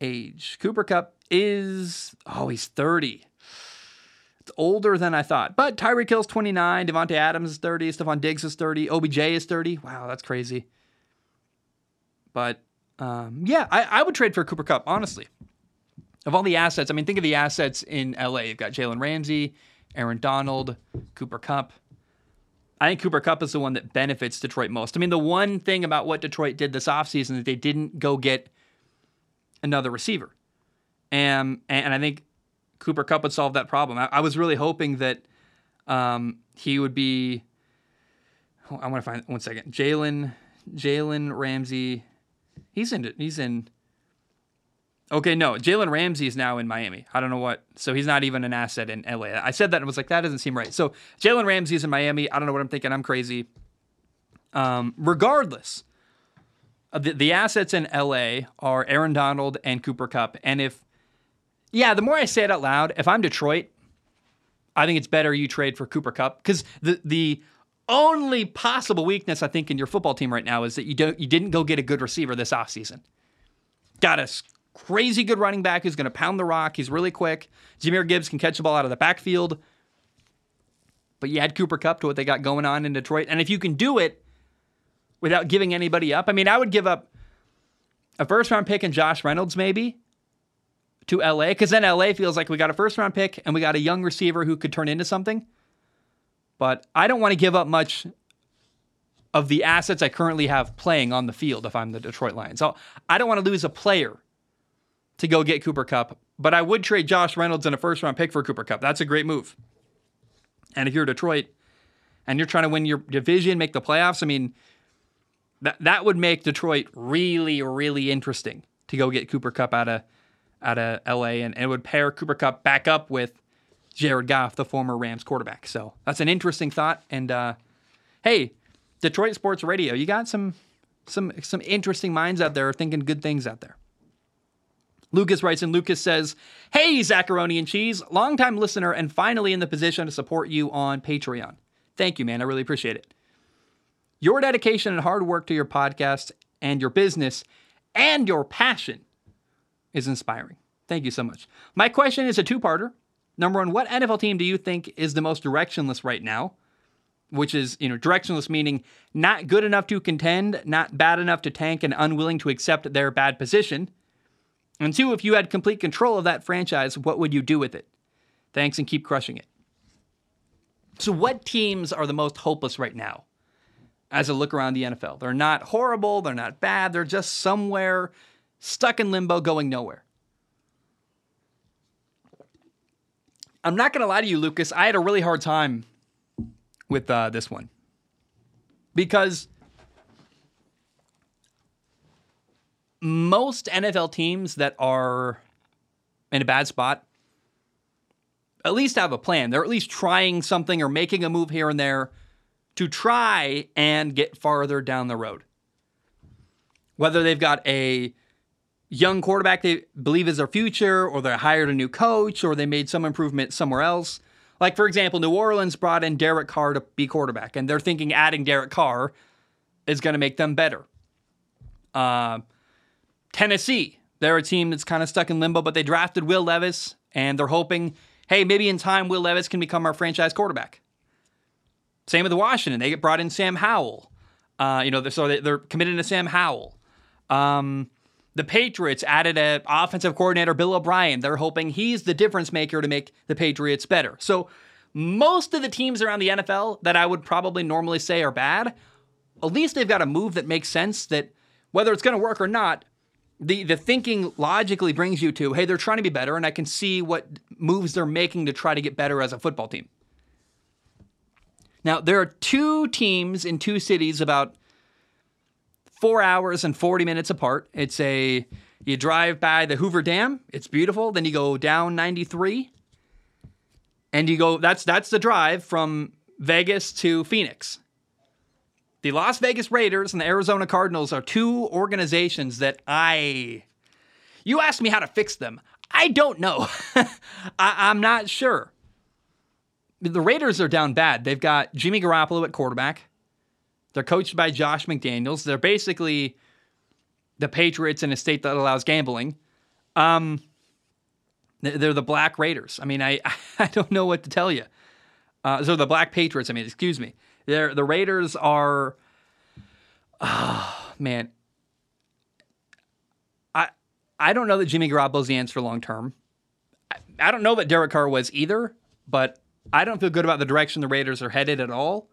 age. Cooper Kupp is, oh, he's 30. It's older than I thought. But Tyreek Hill's 29. Davante Adams is 30. Stefon Diggs is 30. OBJ is 30. Wow, that's crazy. But um, yeah, I, I would trade for Cooper Kupp, honestly. Of all the assets, I mean, think of the assets in LA. You've got Jalen Ramsey, Aaron Donald, Cooper Kupp. I think Cooper Kupp is the one that benefits Detroit most. I mean, the one thing about what Detroit did this offseason is they didn't go get another receiver. And, and I think Cooper Kupp would solve that problem. I, I was really hoping that um, he would be. I want to find one second. Jalen Jalen Ramsey He's in. He's in. Okay, no, Jalen Ramsey is now in Miami. I don't know what. So he's not even an asset in LA. I said that and was like, that doesn't seem right. So Jalen Ramsey is in Miami. I don't know what I'm thinking. I'm crazy. Um, regardless, uh, the, the assets in LA are Aaron Donald and Cooper Kupp. And if, yeah, the more I say it out loud, if I'm Detroit, I think it's better you trade for Cooper Kupp because the the only possible weakness I think in your football team right now is that you don't you didn't go get a good receiver this offseason. Got a crazy good running back who's going to pound the rock. He's really quick. Jahmyr Gibbs can catch the ball out of the backfield. But you add Cooper Kupp to what they got going on in Detroit. And if you can do it without giving anybody up, I mean, I would give up a first round pick and Josh Reynolds maybe to LA because then LA feels like we got a first round pick and we got a young receiver who could turn into something. But I don't want to give up much of the assets I currently have playing on the field if I'm the Detroit Lions. So I don't want to lose a player to go get Cooper Kupp, but I would trade Josh Reynolds in a first round pick for Cooper Kupp. That's a great move. And if you're Detroit and you're trying to win your division, make the playoffs, I mean, that that would make Detroit really, really interesting to go get Cooper Kupp out of out of LA and, and it would pair Cooper Kupp back up with Jared Goff, the former Rams quarterback. So that's an interesting thought. And uh, hey, Detroit Sports Radio, you got some some some interesting minds out there thinking good things out there. Lucas writes and Lucas says, Hey, Zacharoni and Cheese, longtime listener and finally in the position to support you on Patreon. Thank you, man. I really appreciate it. Your dedication and hard work to your podcast and your business and your passion is inspiring. Thank you so much. My question is a two parter. Number one, what NFL team do you think is the most directionless right now? Which is, you know, directionless meaning not good enough to contend, not bad enough to tank, and unwilling to accept their bad position. And two, if you had complete control of that franchise, what would you do with it? Thanks and keep crushing it. So, what teams are the most hopeless right now as a look around the NFL? They're not horrible, they're not bad, they're just somewhere stuck in limbo, going nowhere. I'm not going to lie to you, Lucas. I had a really hard time with uh, this one because most NFL teams that are in a bad spot at least have a plan. They're at least trying something or making a move here and there to try and get farther down the road. Whether they've got a young quarterback they believe is their future, or they hired a new coach, or they made some improvement somewhere else. Like, for example, New Orleans brought in Derek Carr to be quarterback, and they're thinking adding Derek Carr is going to make them better. Uh, Tennessee, they're a team that's kind of stuck in limbo, but they drafted Will Levis, and they're hoping, hey, maybe in time Will Levis can become our franchise quarterback. Same with the Washington. They get brought in Sam Howell. Uh, you know, they're, so they're committed to Sam Howell. Um, the Patriots added an offensive coordinator, Bill O'Brien. They're hoping he's the difference maker to make the Patriots better. So most of the teams around the NFL that I would probably normally say are bad, at least they've got a move that makes sense that whether it's going to work or not, the the thinking logically brings you to, hey, they're trying to be better, and I can see what moves they're making to try to get better as a football team. Now, there are two teams in two cities about four hours and 40 minutes apart. It's a, you drive by the Hoover Dam, it's beautiful. Then you go down 93, and you go, that's, that's the drive from Vegas to Phoenix. The Las Vegas Raiders and the Arizona Cardinals are two organizations that I. You asked me how to fix them. I don't know. I, am not sure. The Raiders are down bad. They've got Jimmy Garoppolo at quarterback. They're coached by Josh McDaniels. They're basically the Patriots in a state that allows gambling. Um, they're the Black Raiders. I mean, I I don't know what to tell you. Uh, so the Black Patriots. I mean, excuse me. They're, the Raiders are, oh, man. I I don't know that Jimmy Garoppolo's the answer long term. I, I don't know that Derek Carr was either, but I don't feel good about the direction the Raiders are headed at all.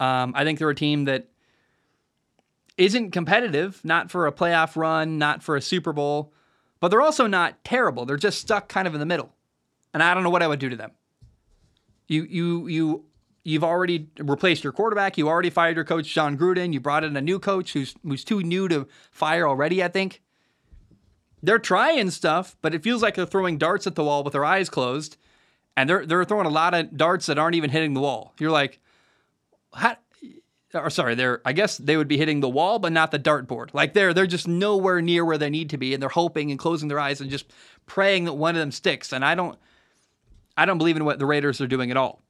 Um, I think they're a team that isn't competitive, not for a playoff run, not for a Super Bowl, but they're also not terrible. They're just stuck kind of in the middle. And I don't know what I would do to them. You you you you've already replaced your quarterback. You already fired your coach, Jon Gruden. You brought in a new coach who's who's too new to fire already. I think they're trying stuff, but it feels like they're throwing darts at the wall with their eyes closed, and they're they're throwing a lot of darts that aren't even hitting the wall. You're like, how? Or sorry, they're I guess they would be hitting the wall, but not the dartboard. Like they're they're just nowhere near where they need to be, and they're hoping and closing their eyes and just praying that one of them sticks. And I don't I don't believe in what the Raiders are doing at all.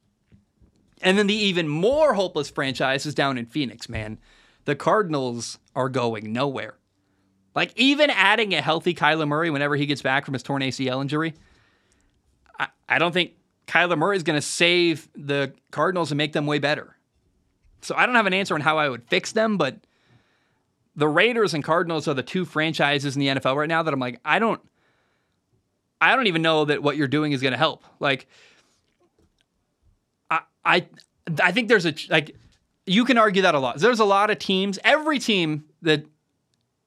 And then the even more hopeless franchise is down in Phoenix, man. The Cardinals are going nowhere. Like, even adding a healthy Kyler Murray whenever he gets back from his torn ACL injury, I, I don't think Kyler Murray is going to save the Cardinals and make them way better. So I don't have an answer on how I would fix them, but the Raiders and Cardinals are the two franchises in the NFL right now that I'm like, I don't, I don't even know that what you're doing is going to help. Like, I I think there's a like you can argue that a lot. There's a lot of teams, every team that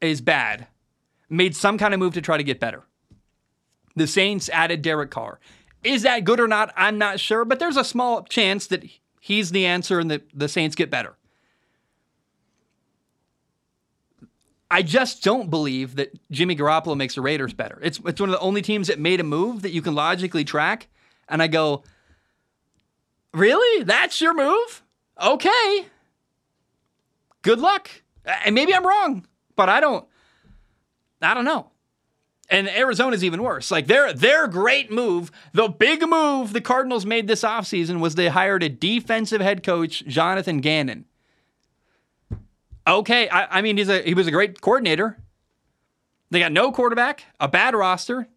is bad made some kind of move to try to get better. The Saints added Derek Carr. Is that good or not? I'm not sure, but there's a small chance that he's the answer and that the Saints get better. I just don't believe that Jimmy Garoppolo makes the Raiders better. It's it's one of the only teams that made a move that you can logically track. And I go, Really? That's your move? Okay. Good luck. And maybe I'm wrong, but I don't I don't know. And Arizona's even worse. Like their their great move, the big move the Cardinals made this offseason was they hired a defensive head coach, Jonathan Gannon. Okay, I, I mean he's a he was a great coordinator. They got no quarterback, a bad roster.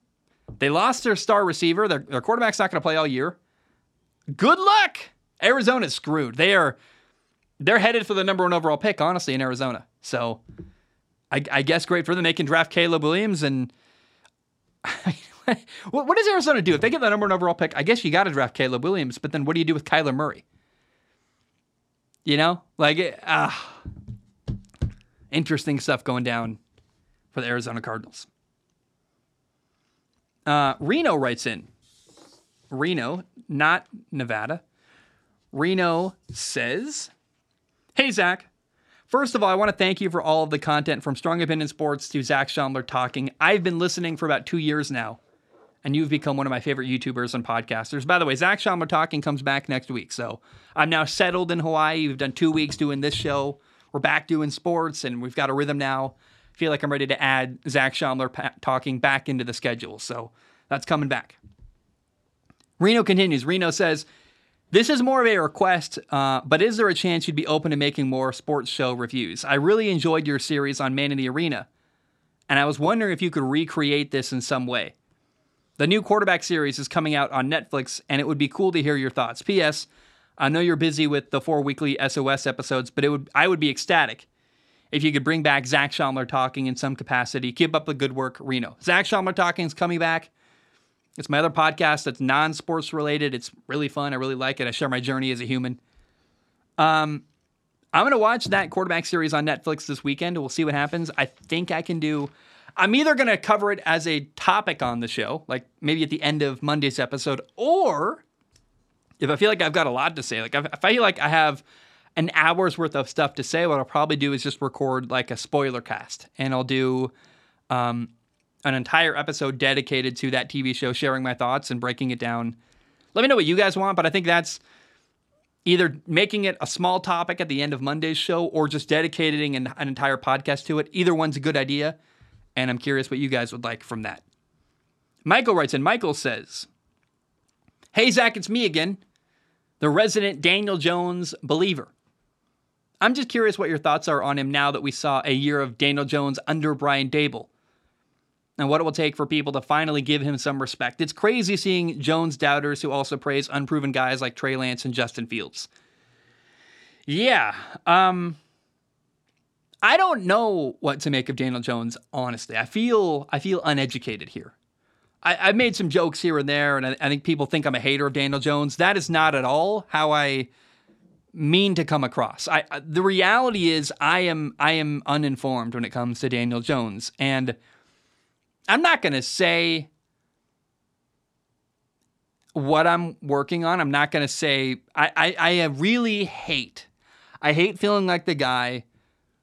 They lost their star receiver. Their, their quarterback's not going to play all year good luck. Arizona's screwed. They are they're headed for the number one overall pick, honestly, in Arizona. So I, I guess great for them. They can draft Caleb Williams and what, what does Arizona do if they get the number one overall pick? I guess you got to draft Caleb Williams, but then what do you do with Kyler Murray? You know, like ah, uh, interesting stuff going down for the Arizona Cardinals. Uh, Reno writes in. Reno, not Nevada. Reno says, Hey, Zac. First of all, I want to thank you for all of the content from Strong Opinion Sports to Zac Shomler talking. I've been listening for about two years now, and you've become one of my favorite YouTubers and podcasters. By the way, Zac Shomler talking comes back next week. So I'm now settled in Hawaii. We've done two weeks doing this show. We're back doing sports, and we've got a rhythm now. I feel like I'm ready to add Zac Shomler pa- talking back into the schedule. So that's coming back. Reno continues. Reno says, this is more of a request, uh, but is there a chance you'd be open to making more sports show reviews? I really enjoyed your series on Man in the Arena, and I was wondering if you could recreate this in some way. The new quarterback series is coming out on Netflix, and it would be cool to hear your thoughts. P.S. I know you're busy with the four weekly SOS episodes, but it would I would be ecstatic if you could bring back Zac Shomler talking in some capacity. Keep up the good work, Reno. Zac Shomler talking is coming back. It's my other podcast that's non-sports related. It's really fun. I really like it. I share my journey as a human. Um, I'm gonna watch that quarterback series on Netflix this weekend. We'll see what happens. I think I can do. I'm either gonna cover it as a topic on the show, like maybe at the end of Monday's episode, or if I feel like I've got a lot to say, like if I feel like I have an hour's worth of stuff to say, what I'll probably do is just record like a spoiler cast, and I'll do um, an entire episode dedicated to that TV show, sharing my thoughts and breaking it down. Let me know what you guys want, but I think that's either making it a small topic at the end of Monday's show or just dedicating an, an entire podcast to it. Either one's a good idea, and I'm curious what you guys would like from that. Michael writes and Michael says, Hey, Zac, it's me again the resident Daniel Jones believer. I'm just curious what your thoughts are on him now that we saw a year of Daniel Jones under Brian Daboll. And what it will take for people to finally give him some respect. It's crazy seeing Jones doubters who also praise unproven guys like Trey Lance and Justin Fields. Yeah, um, I don't know what to make of Daniel Jones. Honestly, I feel I feel uneducated here. I, have made some jokes here and there, and I, I think people think I'm a hater of Daniel Jones. That is not at all how I mean to come across. I, the reality is I am I am uninformed when it comes to Daniel Jones, and I'm not going to say what I'm working on. I'm not going to say I, I I really hate I hate feeling like the guy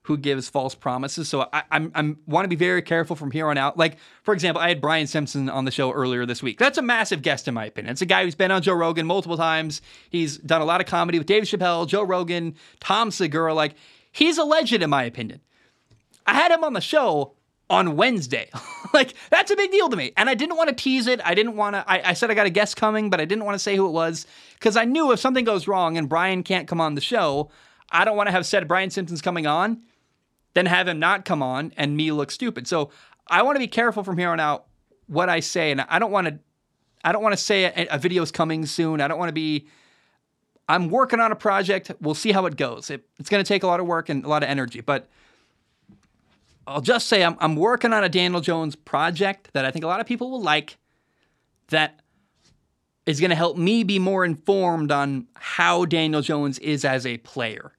who gives false promises. So I, I'm, I'm want to be very careful from here on out. Like for example, I had Brian Simpson on the show earlier this week. That's a massive guest in my opinion. It's a guy who's been on Joe Rogan multiple times. He's done a lot of comedy with Dave Chappelle, Joe Rogan, Tom Segura. Like he's a legend in my opinion. I had him on the show on Wednesday. like that's a big deal to me. And I didn't want to tease it. I didn't want to. I, I said I got a guest coming, but I didn't want to say who it was because I knew if something goes wrong and Brian can't come on the show, I don't want to have said Brian Simpson's coming on then have him not come on and me look stupid. So I want to be careful from here on out what I say, and I don't want to. I don't want to say a, a video's coming soon. I don't want to be. I'm working on a project. We'll see how it goes. It, it's going to take a lot of work and a lot of energy, but I'll just say I'm, I'm working on a Daniel Jones project that I think a lot of people will like. That is going to help me be more informed on how Daniel Jones is as a player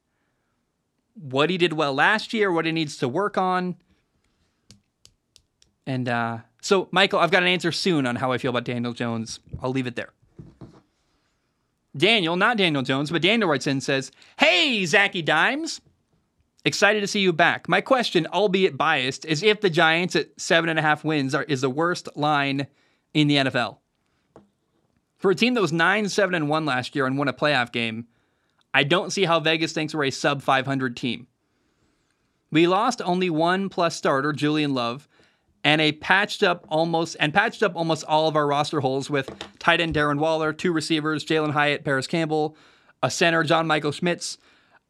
what he did well last year, what he needs to work on. And uh, so, Michael, I've got an answer soon on how I feel about Daniel Jones. I'll leave it there. Daniel, not Daniel Jones, but Daniel writes in says, Hey, Zachy Dimes. Excited to see you back. My question, albeit biased, is if the Giants at seven and a half wins are, is the worst line in the NFL. For a team that was 9 7 and 1 last year and won a playoff game, I don't see how Vegas thinks we're a sub 500 team. We lost only one plus starter, Julian Love, and a patched up almost and patched up almost all of our roster holes with tight end Darren Waller, two receivers, Jalin Hyatt, Parris Campbell, a center, John Michael Schmitz,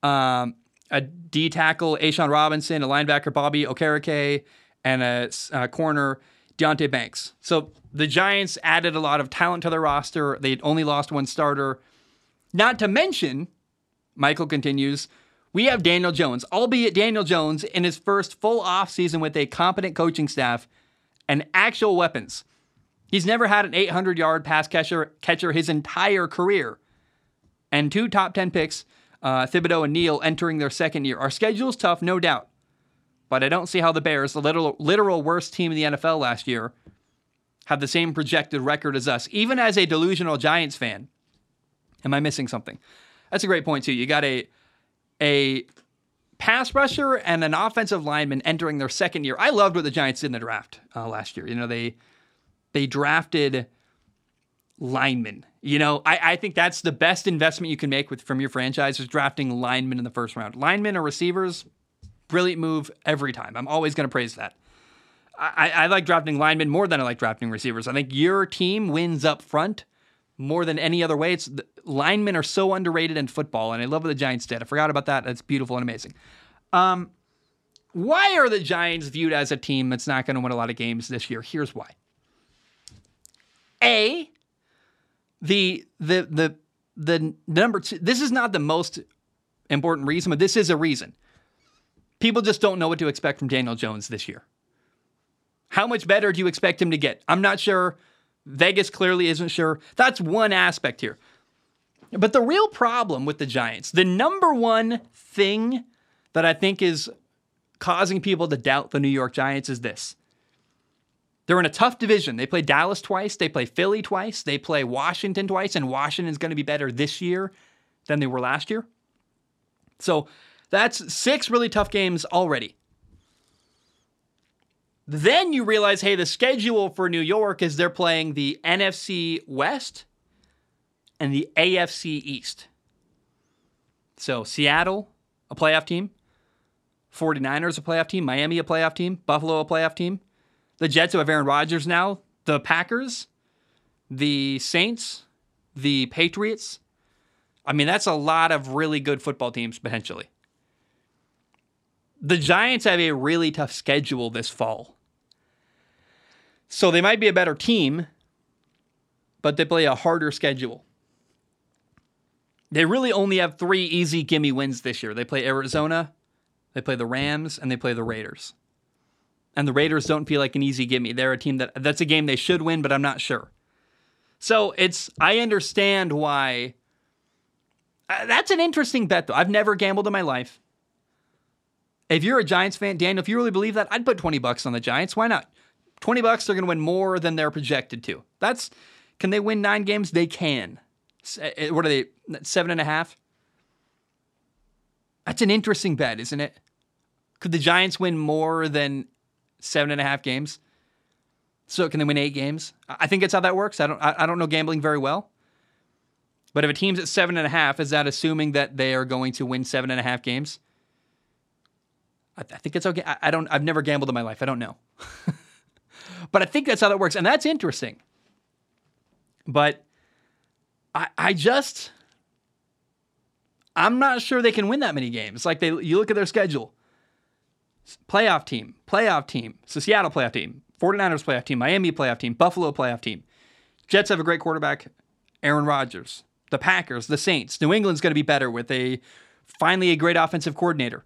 um, a D tackle, A'Shawn Robinson, a linebacker, Bobby Okereke, and a, a corner, Deonte Banks. So the Giants added a lot of talent to their roster. They'd only lost one starter. Not to mention, Michael continues, we have Daniel Jones, albeit Daniel Jones in his first full offseason with a competent coaching staff and actual weapons. He's never had an 800 yard pass catcher, catcher his entire career. And two top 10 picks, uh, Thibodeaux and Neal, entering their second year. Our schedule is tough, no doubt. But I don't see how the Bears, the literal, literal worst team in the NFL last year, have the same projected record as us. Even as a delusional Giants fan, am I missing something? That's a great point too. You got a a pass rusher and an offensive lineman entering their second year. I loved what the Giants did in the draft uh, last year. You know, they they drafted linemen. You know, I, I think that's the best investment you can make with from your franchise is drafting linemen in the first round. Linemen or receivers, brilliant move every time. I'm always going to praise that. I, I like drafting linemen more than I like drafting receivers. I think your team wins up front more than any other way. It's linemen are so underrated in football, and I love what the Giants did. I forgot about that. That's beautiful and amazing. Um, why are the Giants viewed as a team that's not going to win a lot of games this year? Here's why. A, the the the the number two. This is not the most important reason, but this is a reason. People just don't know what to expect from Daniel Jones this year. How much better do you expect him to get? I'm not sure. Vegas clearly isn't sure. That's one aspect here. But the real problem with the Giants, the number one thing that I think is causing people to doubt the New York Giants is this. They're in a tough division. They play Dallas twice, they play Philly twice, they play Washington twice, and Washington's going to be better this year than they were last year. So that's six really tough games already. Then you realize, hey, the schedule for New York is they're playing the NFC West and the AFC East. So Seattle, a playoff team. 49ers, a playoff team. Miami, a playoff team. Buffalo, a playoff team. The Jets, who have Aaron Rodgers now. The Packers, the Saints, the Patriots. I mean, that's a lot of really good football teams potentially. The Giants have a really tough schedule this fall. So they might be a better team, but they play a harder schedule. They really only have three easy gimme wins this year. They play Arizona, they play the Rams, and they play the Raiders. And the Raiders don't feel like an easy gimme. They're a team that that's a game they should win, but I'm not sure. So it's I understand why. Uh, that's an interesting bet, though. I've never gambled in my life. If you're a Giants fan, Daniel, if you really believe that, I'd put 20 bucks on the Giants. Why not? 20 bucks, they're going to win more than they're projected to. That's, can they win nine games? They can. Uh, what are they? Seven and a half? That's an interesting bet, isn't it? Could the Giants win more than seven and a half games? So can they win eight games? I think that's how that works. I don't. I don't know gambling very well. But if a team's at seven and a half, is that assuming that they are going to win seven and a half games? I, I think it's okay. I, I don't. I've never gambled in my life. I don't know. but I think that's how that works, and that's interesting. But I, I just I'm not sure they can win that many games. Like they you look at their schedule. Playoff team, playoff team. So Seattle playoff team, 49ers playoff team, Miami playoff team, Buffalo playoff team. Jets have a great quarterback, Aaron Rodgers. The Packers, the Saints. New England's going to be better with a finally a great offensive coordinator.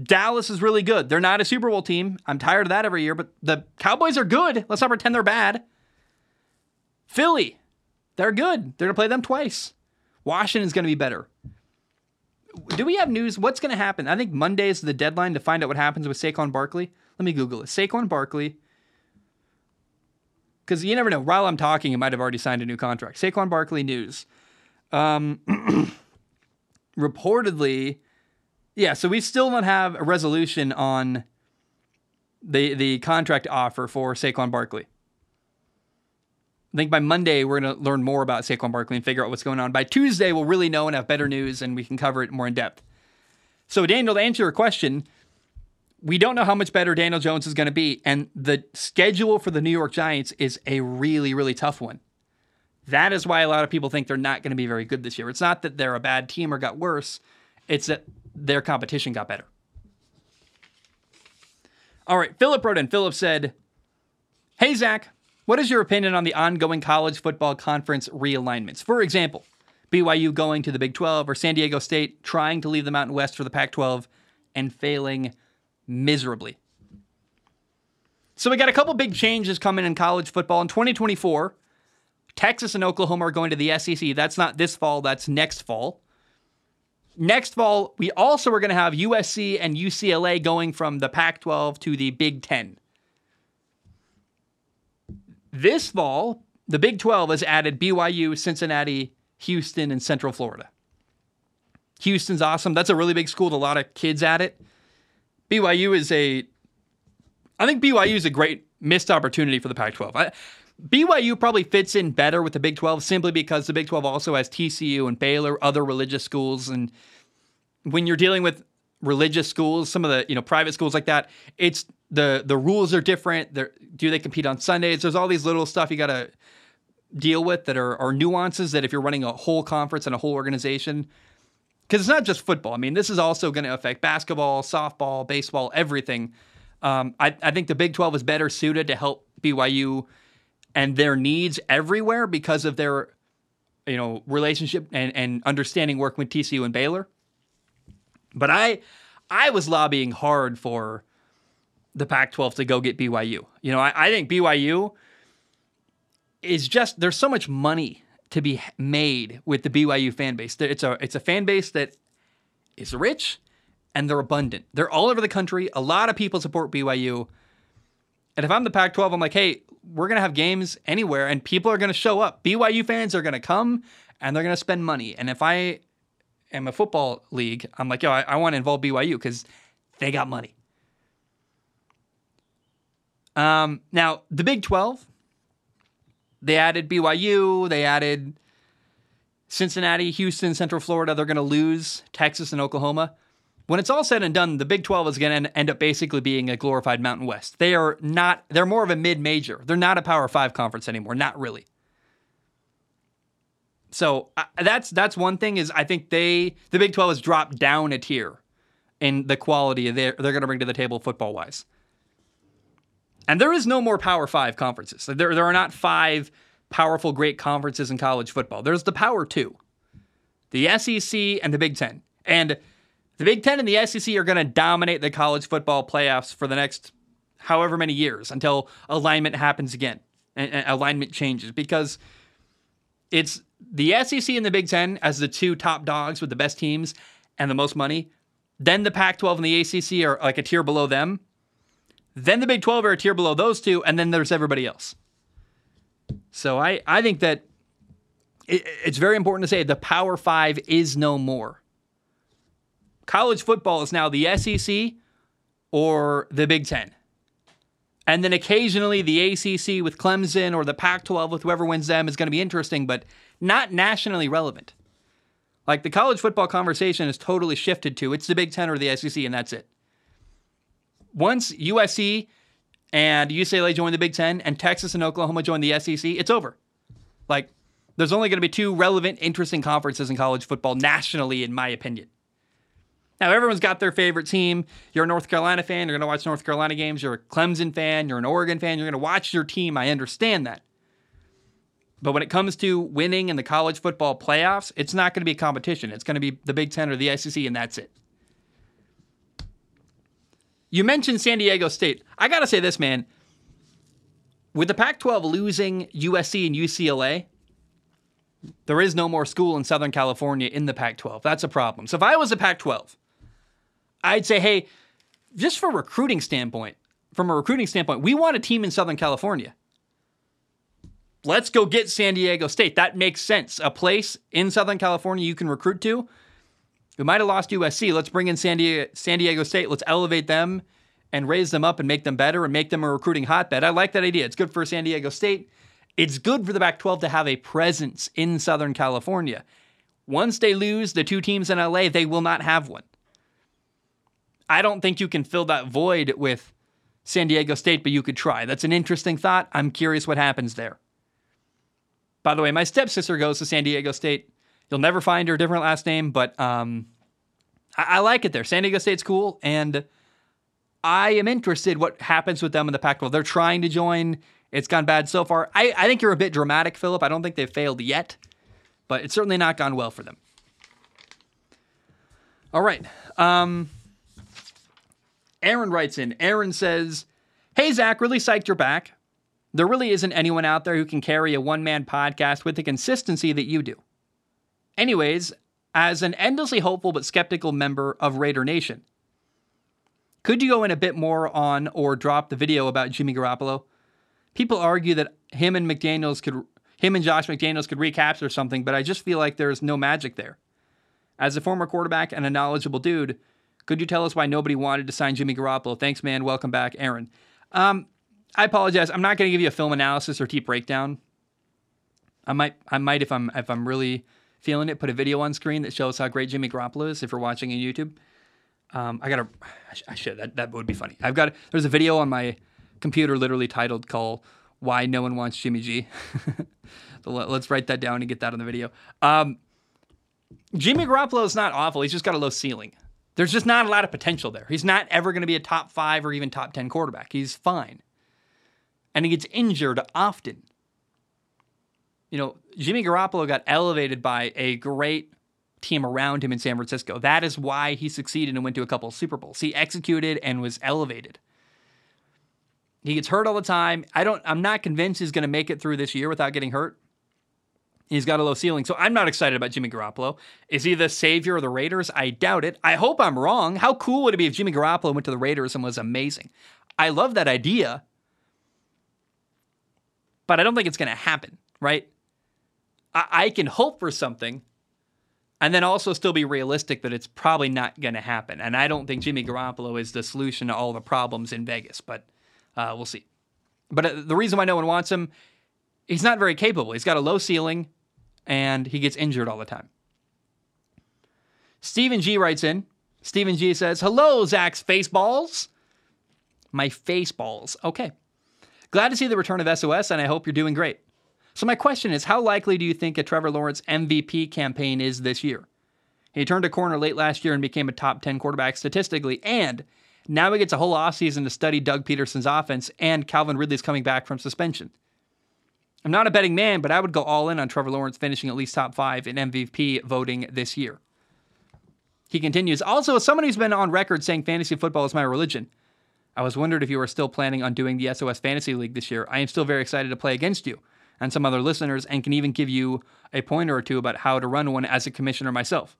Dallas is really good. They're not a Super Bowl team. I'm tired of that every year, but the Cowboys are good. Let's not pretend they're bad. Philly, they're good. They're going to play them twice. Washington's going to be better. Do we have news? What's going to happen? I think Monday is the deadline to find out what happens with Saquon Barkley. Let me Google it. Saquon Barkley. Because you never know. While I'm talking, he might have already signed a new contract. Saquon Barkley news. Um, reportedly, yeah, so we still don't have a resolution on the the contract offer for Saquon Barkley. I think by Monday, we're going to learn more about Saquon Barkley and figure out what's going on. By Tuesday, we'll really know and have better news and we can cover it more in depth. So, Daniel, to answer your question, we don't know how much better Daniel Jones is going to be. And the schedule for the New York Giants is a really, really tough one. That is why a lot of people think they're not going to be very good this year. It's not that they're a bad team or got worse, it's that their competition got better. All right, Philip wrote in. Philip said, Hey, Zac. What is your opinion on the ongoing college football conference realignments? For example, BYU going to the Big 12 or San Diego State trying to leave the Mountain West for the Pac 12 and failing miserably. So we got a couple big changes coming in college football in 2024. Texas and Oklahoma are going to the SEC. That's not this fall, that's next fall. Next fall, we also are going to have USC and UCLA going from the Pac 12 to the Big 10. This fall, the Big 12 has added BYU, Cincinnati, Houston, and Central Florida. Houston's awesome. That's a really big school with a lot of kids at it. BYU is a, I think BYU is a great missed opportunity for the Pac 12. BYU probably fits in better with the Big 12 simply because the Big 12 also has TCU and Baylor, other religious schools. And when you're dealing with religious schools, some of the you know private schools like that, it's the the rules are different. They're, do they compete on Sundays? There's all these little stuff you got to deal with that are, are nuances that if you're running a whole conference and a whole organization, because it's not just football. I mean, this is also going to affect basketball, softball, baseball, everything. Um, I, I think the Big 12 is better suited to help BYU and their needs everywhere because of their you know, relationship and, and understanding working with TCU and Baylor. But I I was lobbying hard for the Pac 12 to go get BYU. You know, I, I think BYU is just there's so much money to be made with the BYU fan base. It's a it's a fan base that is rich and they're abundant. They're all over the country. A lot of people support BYU. And if I'm the Pac 12, I'm like, hey, we're going to have games anywhere and people are going to show up. BYU fans are going to come and they're going to spend money. And if I am a football league, I'm like, yo, I, I want to involve BYU because they got money. Um, now, the Big 12, they added BYU, they added Cincinnati, Houston, Central Florida. They're going to lose Texas and Oklahoma. When it's all said and done, the Big 12 is going to end up basically being a glorified Mountain West. They are not, they're more of a mid major. They're not a Power Five conference anymore. Not really. So uh, that's that's one thing is I think they the Big 12 has dropped down a tier in the quality they're, they're going to bring to the table football wise. And there is no more Power Five conferences. There, there are not five powerful, great conferences in college football. There's the Power Two, the SEC and the Big Ten. And the Big Ten and the SEC are going to dominate the college football playoffs for the next however many years until alignment happens again and, and alignment changes because it's the SEC and the Big Ten as the two top dogs with the best teams and the most money. Then the Pac 12 and the ACC are like a tier below them. Then the Big 12 are a tier below those two. And then there's everybody else. So I, I think that it, it's very important to say the Power Five is no more. College football is now the SEC or the Big Ten. And then occasionally the ACC with Clemson or the Pac 12 with whoever wins them is going to be interesting, but not nationally relevant. Like the college football conversation is totally shifted to it's the Big Ten or the SEC, and that's it. Once USC and UCLA join the Big Ten and Texas and Oklahoma join the SEC, it's over. Like, there's only going to be two relevant, interesting conferences in college football nationally, in my opinion. Now, everyone's got their favorite team. You're a North Carolina fan, you're going to watch North Carolina games. You're a Clemson fan, you're an Oregon fan, you're going to watch your team. I understand that. But when it comes to winning in the college football playoffs, it's not going to be a competition. It's going to be the Big Ten or the SEC, and that's it. You mentioned San Diego State. I got to say this, man. With the Pac 12 losing USC and UCLA, there is no more school in Southern California in the Pac 12. That's a problem. So if I was a Pac 12, I'd say, hey, just for recruiting standpoint, from a recruiting standpoint, we want a team in Southern California. Let's go get San Diego State. That makes sense. A place in Southern California you can recruit to. We might have lost USC. Let's bring in San Diego, San Diego State. Let's elevate them and raise them up and make them better and make them a recruiting hotbed. I like that idea. It's good for San Diego State. It's good for the Pac 12 to have a presence in Southern California. Once they lose the two teams in LA, they will not have one. I don't think you can fill that void with San Diego State, but you could try. That's an interesting thought. I'm curious what happens there. By the way, my stepsister goes to San Diego State. You'll never find her different last name, but um, I, I like it there. San Diego State's cool, and I am interested what happens with them in the Pac-12. They're trying to join. It's gone bad so far. I, I think you're a bit dramatic, Philip. I don't think they've failed yet, but it's certainly not gone well for them. All right. Um, Aaron writes in. Aaron says, Hey, Zac, really psyched you're back. There really isn't anyone out there who can carry a one man podcast with the consistency that you do. Anyways, as an endlessly hopeful but skeptical member of Raider Nation, could you go in a bit more on or drop the video about Jimmy Garoppolo? People argue that him and McDaniels could him and Josh McDaniels could recapture something, but I just feel like there's no magic there. As a former quarterback and a knowledgeable dude, could you tell us why nobody wanted to sign Jimmy Garoppolo? Thanks, man. Welcome back, Aaron. Um, I apologize. I'm not going to give you a film analysis or deep breakdown. I might, I might if I'm if I'm really feeling it, put a video on screen that shows how great Jimmy Garoppolo is. If you're watching on YouTube, um, I gotta, I should that that would be funny. I've got there's a video on my computer literally titled "Call Why No One Wants Jimmy G." so let, us write that down and get that on the video. Um, Jimmy Garoppolo is not awful. He's just got a low ceiling. There's just not a lot of potential there. He's not ever going to be a top five or even top ten quarterback. He's fine and he gets injured often. You know, Jimmy Garoppolo got elevated by a great team around him in San Francisco. That is why he succeeded and went to a couple of Super Bowls. He executed and was elevated. He gets hurt all the time. I don't I'm not convinced he's going to make it through this year without getting hurt. He's got a low ceiling. So I'm not excited about Jimmy Garoppolo. Is he the savior of the Raiders? I doubt it. I hope I'm wrong. How cool would it be if Jimmy Garoppolo went to the Raiders and was amazing? I love that idea. But I don't think it's going to happen, right? I, I can hope for something and then also still be realistic that it's probably not going to happen. And I don't think Jimmy Garoppolo is the solution to all the problems in Vegas, but uh, we'll see. But uh, the reason why no one wants him, he's not very capable. He's got a low ceiling and he gets injured all the time. Stephen G writes in. Stephen G says, Hello, Zac's Faceballs. My Faceballs. Okay. Glad to see the return of SOS, and I hope you're doing great. So, my question is how likely do you think a Trevor Lawrence MVP campaign is this year? He turned a corner late last year and became a top 10 quarterback statistically, and now he gets a whole offseason to study Doug Pederson's offense, and Calvin Ridley's coming back from suspension. I'm not a betting man, but I would go all in on Trevor Lawrence finishing at least top five in MVP voting this year. He continues, also, as someone who's been on record saying fantasy football is my religion, I was wondered if you were still planning on doing the SOS Fantasy League this year. I am still very excited to play against you and some other listeners and can even give you a pointer or two about how to run one as a commissioner myself.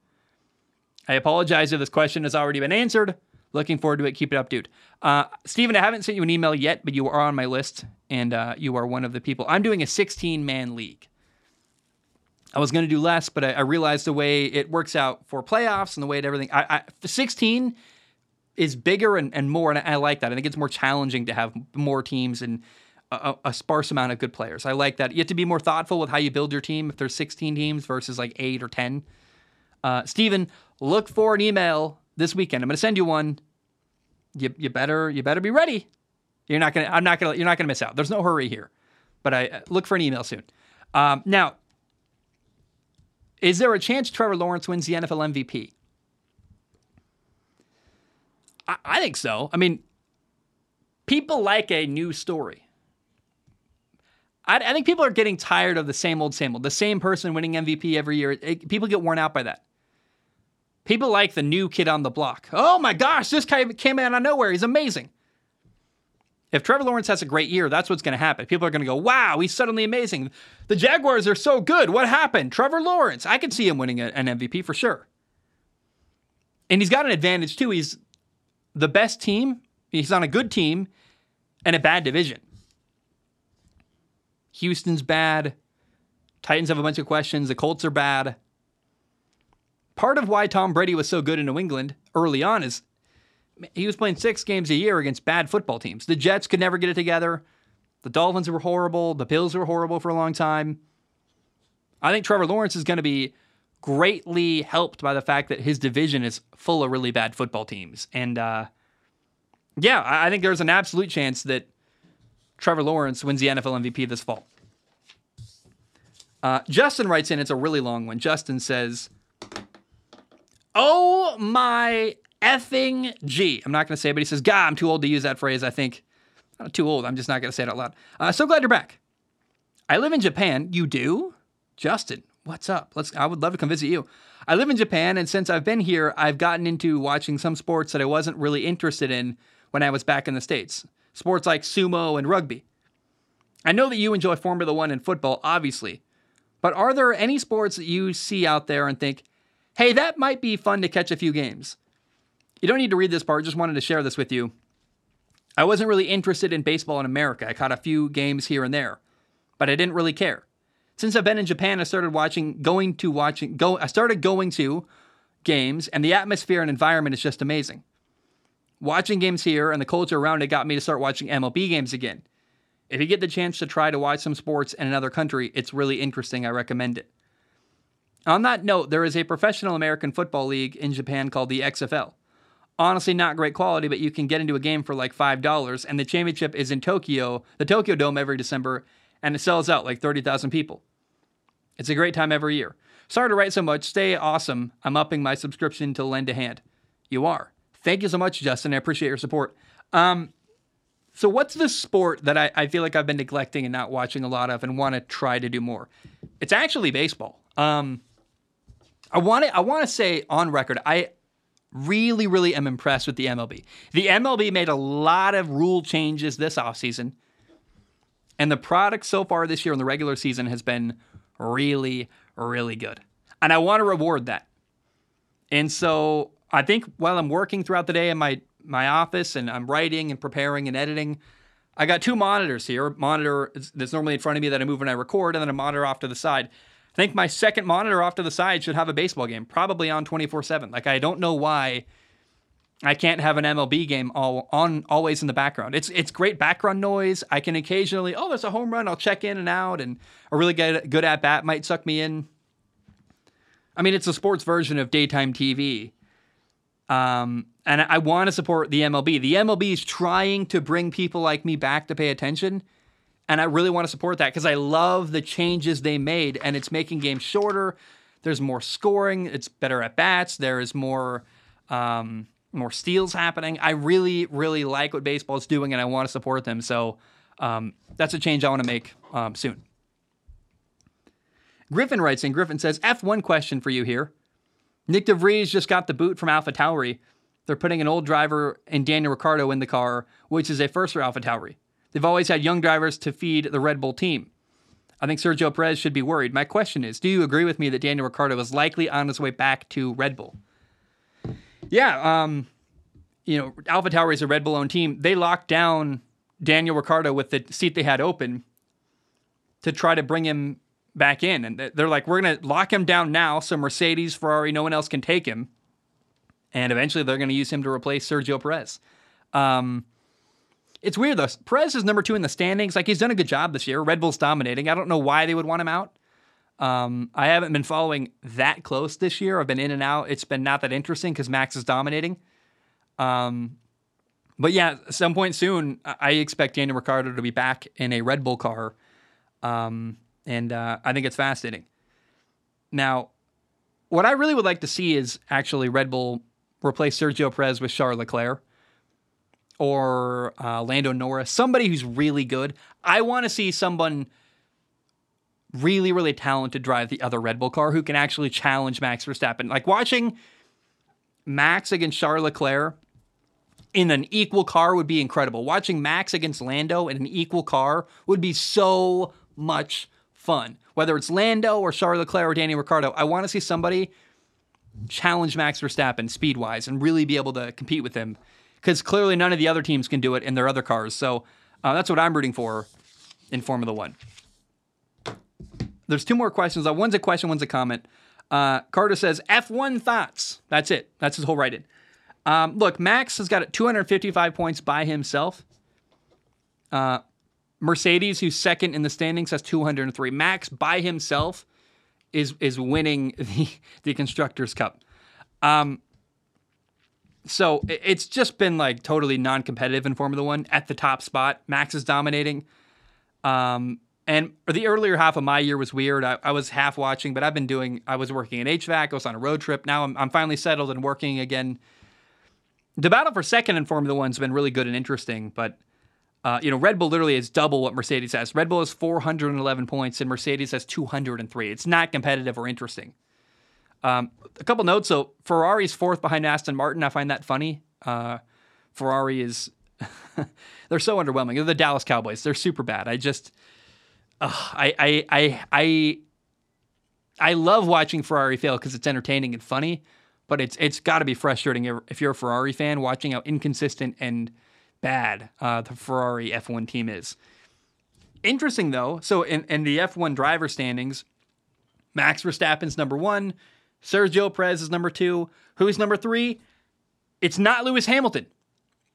I apologize if this question has already been answered. Looking forward to it. Keep it up, dude. Uh, Steven, I haven't sent you an email yet, but you are on my list, and uh, you are one of the people. I'm doing a 16 man league. I was going to do less, but I, I, realized the way it works out for playoffs and the way it everything. I, I 16 is bigger and, and more, and I, like that. I think it's more challenging to have more teams and a, a, sparse amount of good players. I like that. You have to be more thoughtful with how you build your team if there's 16 teams versus like eight or 10. Uh, Steven, look for an email this weekend. I'm going to send you one. You, you better you better be ready. You're not gonna. I'm not gonna. You're not gonna miss out. There's no hurry here, but I uh, look for an email soon. Um, now, is there a chance Trevor Lawrence wins the NFL MVP? I, I think so. I mean, people like a new story. I, I, think people are getting tired of the same old, same old. The same person winning MVP every year. It, people get worn out by that. People like the new kid on the block. Oh my gosh, this guy came out of nowhere. He's amazing. If Trevor Lawrence has a great year, that's what's going to happen. People are going to go, wow, he's suddenly amazing. The Jaguars are so good. What happened? Trevor Lawrence. I could see him winning an MVP for sure. And he's got an advantage too. He's the best team, he's on a good team, and a bad division. Houston's bad. Titans have a bunch of questions. The Colts are bad part of why Tom Brady was so good in New England early on is he was playing six games a year against bad football teams. The Jets could never get it together. The Dolphins were horrible. The Bills were horrible for a long time. I think Trevor Lawrence is going to be greatly helped by the fact that his division is full of really bad football teams. And uh, yeah, I think there's an absolute chance that Trevor Lawrence wins the NFL MVP this fall. Uh, Justin writes in, it's a really long one. Justin says, Oh my effing G. I'm not going to say it, but he says, God, I'm too old to use that phrase. I think, I'm too old. I'm just not going to say it out loud. Uh, so glad you're back. I live in Japan. You do? Justin, what's up? Let's. I would love to come visit you. I live in Japan, and since I've been here, I've gotten into watching some sports that I wasn't really interested in when I was back in the States. Sports like sumo and rugby. I know that you enjoy Formula One and football, obviously, but are there any sports that you see out there and think, hey, that might be fun to catch a few games. You don't need to read this part, just wanted to share this with you. I wasn't really interested in baseball in America. I caught a few games here and there, but I didn't really care. Since I've been in Japan, I started watching, going to watching, go. I started going to games, and the atmosphere and environment is just amazing. Watching games here and the culture around it got me to start watching MLB games again. If you get the chance to try to watch some sports in another country, it's really interesting. I recommend it. On that note, there is a professional American football league in Japan called the XFL. Honestly, not great quality, but you can get into a game for like $5, and the championship is in Tokyo, the Tokyo Dome every December, and it sells out like 30,000 people. It's a great time every year. Sorry to write so much. Stay awesome. I'm upping my subscription to lend a hand. You are. Thank you so much, Justin. I appreciate your support. Um, So, what's the sport that I, I feel like I've been neglecting and not watching a lot of and want to try to do more? It's actually baseball. Um, I want to I want to say on record, I really, really am impressed with the MLB. The MLB made a lot of rule changes this offseason, and the product so far this year in the regular season has been really, really good. And I want to reward that. And so I think while I'm working throughout the day in my my office and I'm writing and preparing and editing, I got two monitors here. Monitor that's normally in front of me that I move when I record, and then a monitor off to the side. I think my second monitor off to the side should have a baseball game, probably on 24 7. Like, I don't know why I can't have an MLB game all on always in the background. It's it's great background noise. I can occasionally, oh, there's a home run. I'll check in and out, and a really good good at bat might suck me in. I mean, it's a sports version of daytime TV. Um, and I want to support the MLB. The MLB is trying to bring people like me back to pay attention. And I really want to support that because I love the changes they made. And it's making games shorter. There's more scoring. It's better at bats. There is more um, more steals happening. I really, really like what baseball is doing, and I want to support them. So um, that's a change I want to make um, soon. Griffin writes in. Griffin says, "F1 question for you here. Nick de Vries just got the boot from Alpha Tauri. They're putting an old driver and Daniel Ricciardo in the car, which is a first for Alpha Tauri. They've always had young drivers to feed the Red Bull team. I think Sergio Perez should be worried. My question is, do you agree with me that Daniel Ricciardo is likely on his way back to Red Bull?" Yeah, um, you know, Alpha Tauri is a Red Bull owned team. They locked down Daniel Ricciardo with the seat they had open to try to bring him back in. And they're like, we're going to lock him down now so Mercedes, Ferrari, no one else can take him. And eventually they're going to use him to replace Sergio Perez. Um, it's weird though. Perez is number two in the standings. Like he's done a good job this year. Red Bull's dominating. I don't know why they would want him out. Um, I haven't been following that close this year. I've been in and out. It's been not that interesting because Max is dominating. Um, but yeah, some point soon, I expect Daniel Ricciardo to be back in a Red Bull car. Um, and uh, I think it's fascinating. Now, what I really would like to see is actually Red Bull replace Sergio Perez with Charles Leclerc or uh, Lando Norris, somebody who's really good. I want to see someone really, really talented drive the other Red Bull car who can actually challenge Max Verstappen. Like watching Max against Charles Leclerc in an equal car would be incredible. Watching Max against Lando in an equal car would be so much fun. Whether it's Lando or Charles Leclerc or Danny Ricciardo, I want to see somebody challenge Max Verstappen speed wise and really be able to compete with him because clearly none of the other teams can do it in their other cars. So uh, that's what I'm rooting for in Formula One. There's two more questions. Uh, one's a question, one's a comment. Uh, Carter says F1 thoughts. That's it. That's his whole write in. Um, look, Max has got 255 points by himself. Uh, Mercedes, who's second in the standings, has 203. Max by himself is is winning the the constructors cup. Um, so it's just been like totally non-competitive in Formula One at the top spot. Max is dominating. Um, and the earlier half of my year was weird. I, I, was half watching, but I've been doing. I was working in HVAC. I was on a road trip. Now I'm, I'm finally settled and working again. The battle for second in Formula One's been really good and interesting, but uh, you know, Red Bull literally is double what Mercedes has. Red Bull has 411 points and Mercedes has 203. It's not competitive or interesting. Um, a couple notes. So Ferrari's fourth behind Aston Martin. I find that funny. Uh, Ferrari is they're so underwhelming. They're the Dallas Cowboys. They're super bad. I just I, I I I I love watching Ferrari fail because it's entertaining and funny. But it's it's got to be frustrating if you're a Ferrari fan watching how inconsistent and bad uh, the Ferrari F1 team is. Interesting though, so in, in the F1 driver standings, Max Verstappen's number one, Sergio Perez is number two. Who's number three? It's not Lewis Hamilton.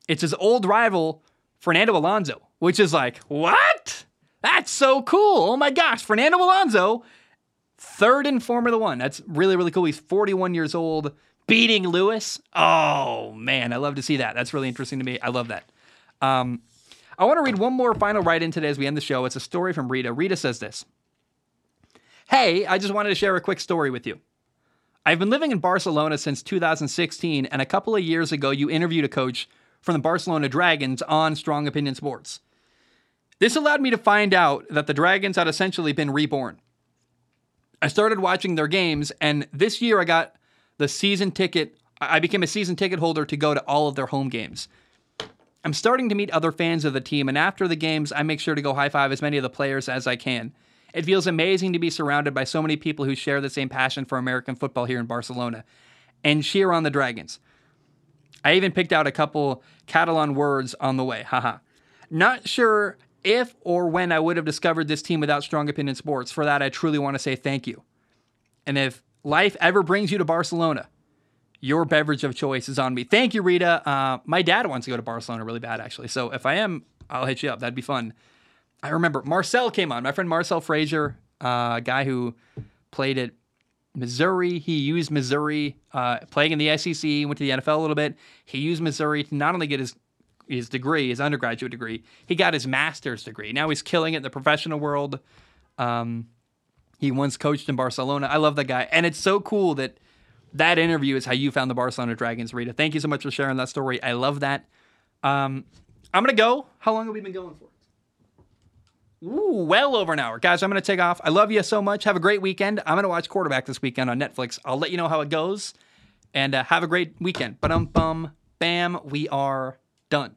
It's his old rival, Fernando Alonso, which is like, what? That's so cool. Oh my gosh, Fernando Alonso, third in Formula One. That's really, really cool. He's 41 years old, beating Lewis. Oh man, I love to see that. That's really interesting to me. I love that. Um, I want to read one more final write in today as we end the show. It's a story from Rita. Rita says this Hey, I just wanted to share a quick story with you. I've been living in Barcelona since 2016, and a couple of years ago, you interviewed a coach from the Barcelona Dragons on Strong Opinion Sports. This allowed me to find out that the Dragons had essentially been reborn. I started watching their games, and this year I got the season ticket. I became a season ticket holder to go to all of their home games. I'm starting to meet other fans of the team, and after the games, I make sure to go high five as many of the players as I can. It feels amazing to be surrounded by so many people who share the same passion for American football here in Barcelona and cheer on the Dragons. I even picked out a couple Catalan words on the way. Haha. Not sure if or when I would have discovered this team without Strong Opinion Sports. For that, I truly want to say thank you. And if life ever brings you to Barcelona, your beverage of choice is on me. Thank you, Rita. Uh, my dad wants to go to Barcelona really bad, actually. So if I am, I'll hit you up. That'd be fun. I remember Marcel came on. My friend Marcel Frazier, uh, a guy who played at Missouri. He used Missouri, uh, playing in the SEC, went to the NFL a little bit. He used Missouri to not only get his his degree, his undergraduate degree, he got his master's degree. Now he's killing it in the professional world. Um, he once coached in Barcelona. I love that guy, and it's so cool that that interview is how you found the Barcelona Dragons, Rita. Thank you so much for sharing that story. I love that. Um, I'm gonna go. How long have we been going for? Ooh, well over an hour. Guys, I'm going to take off. I love you so much. Have a great weekend. I'm going to watch Quarterback this weekend on Netflix. I'll let you know how it goes. And uh, have a great weekend. But um, bum, bam, we are done.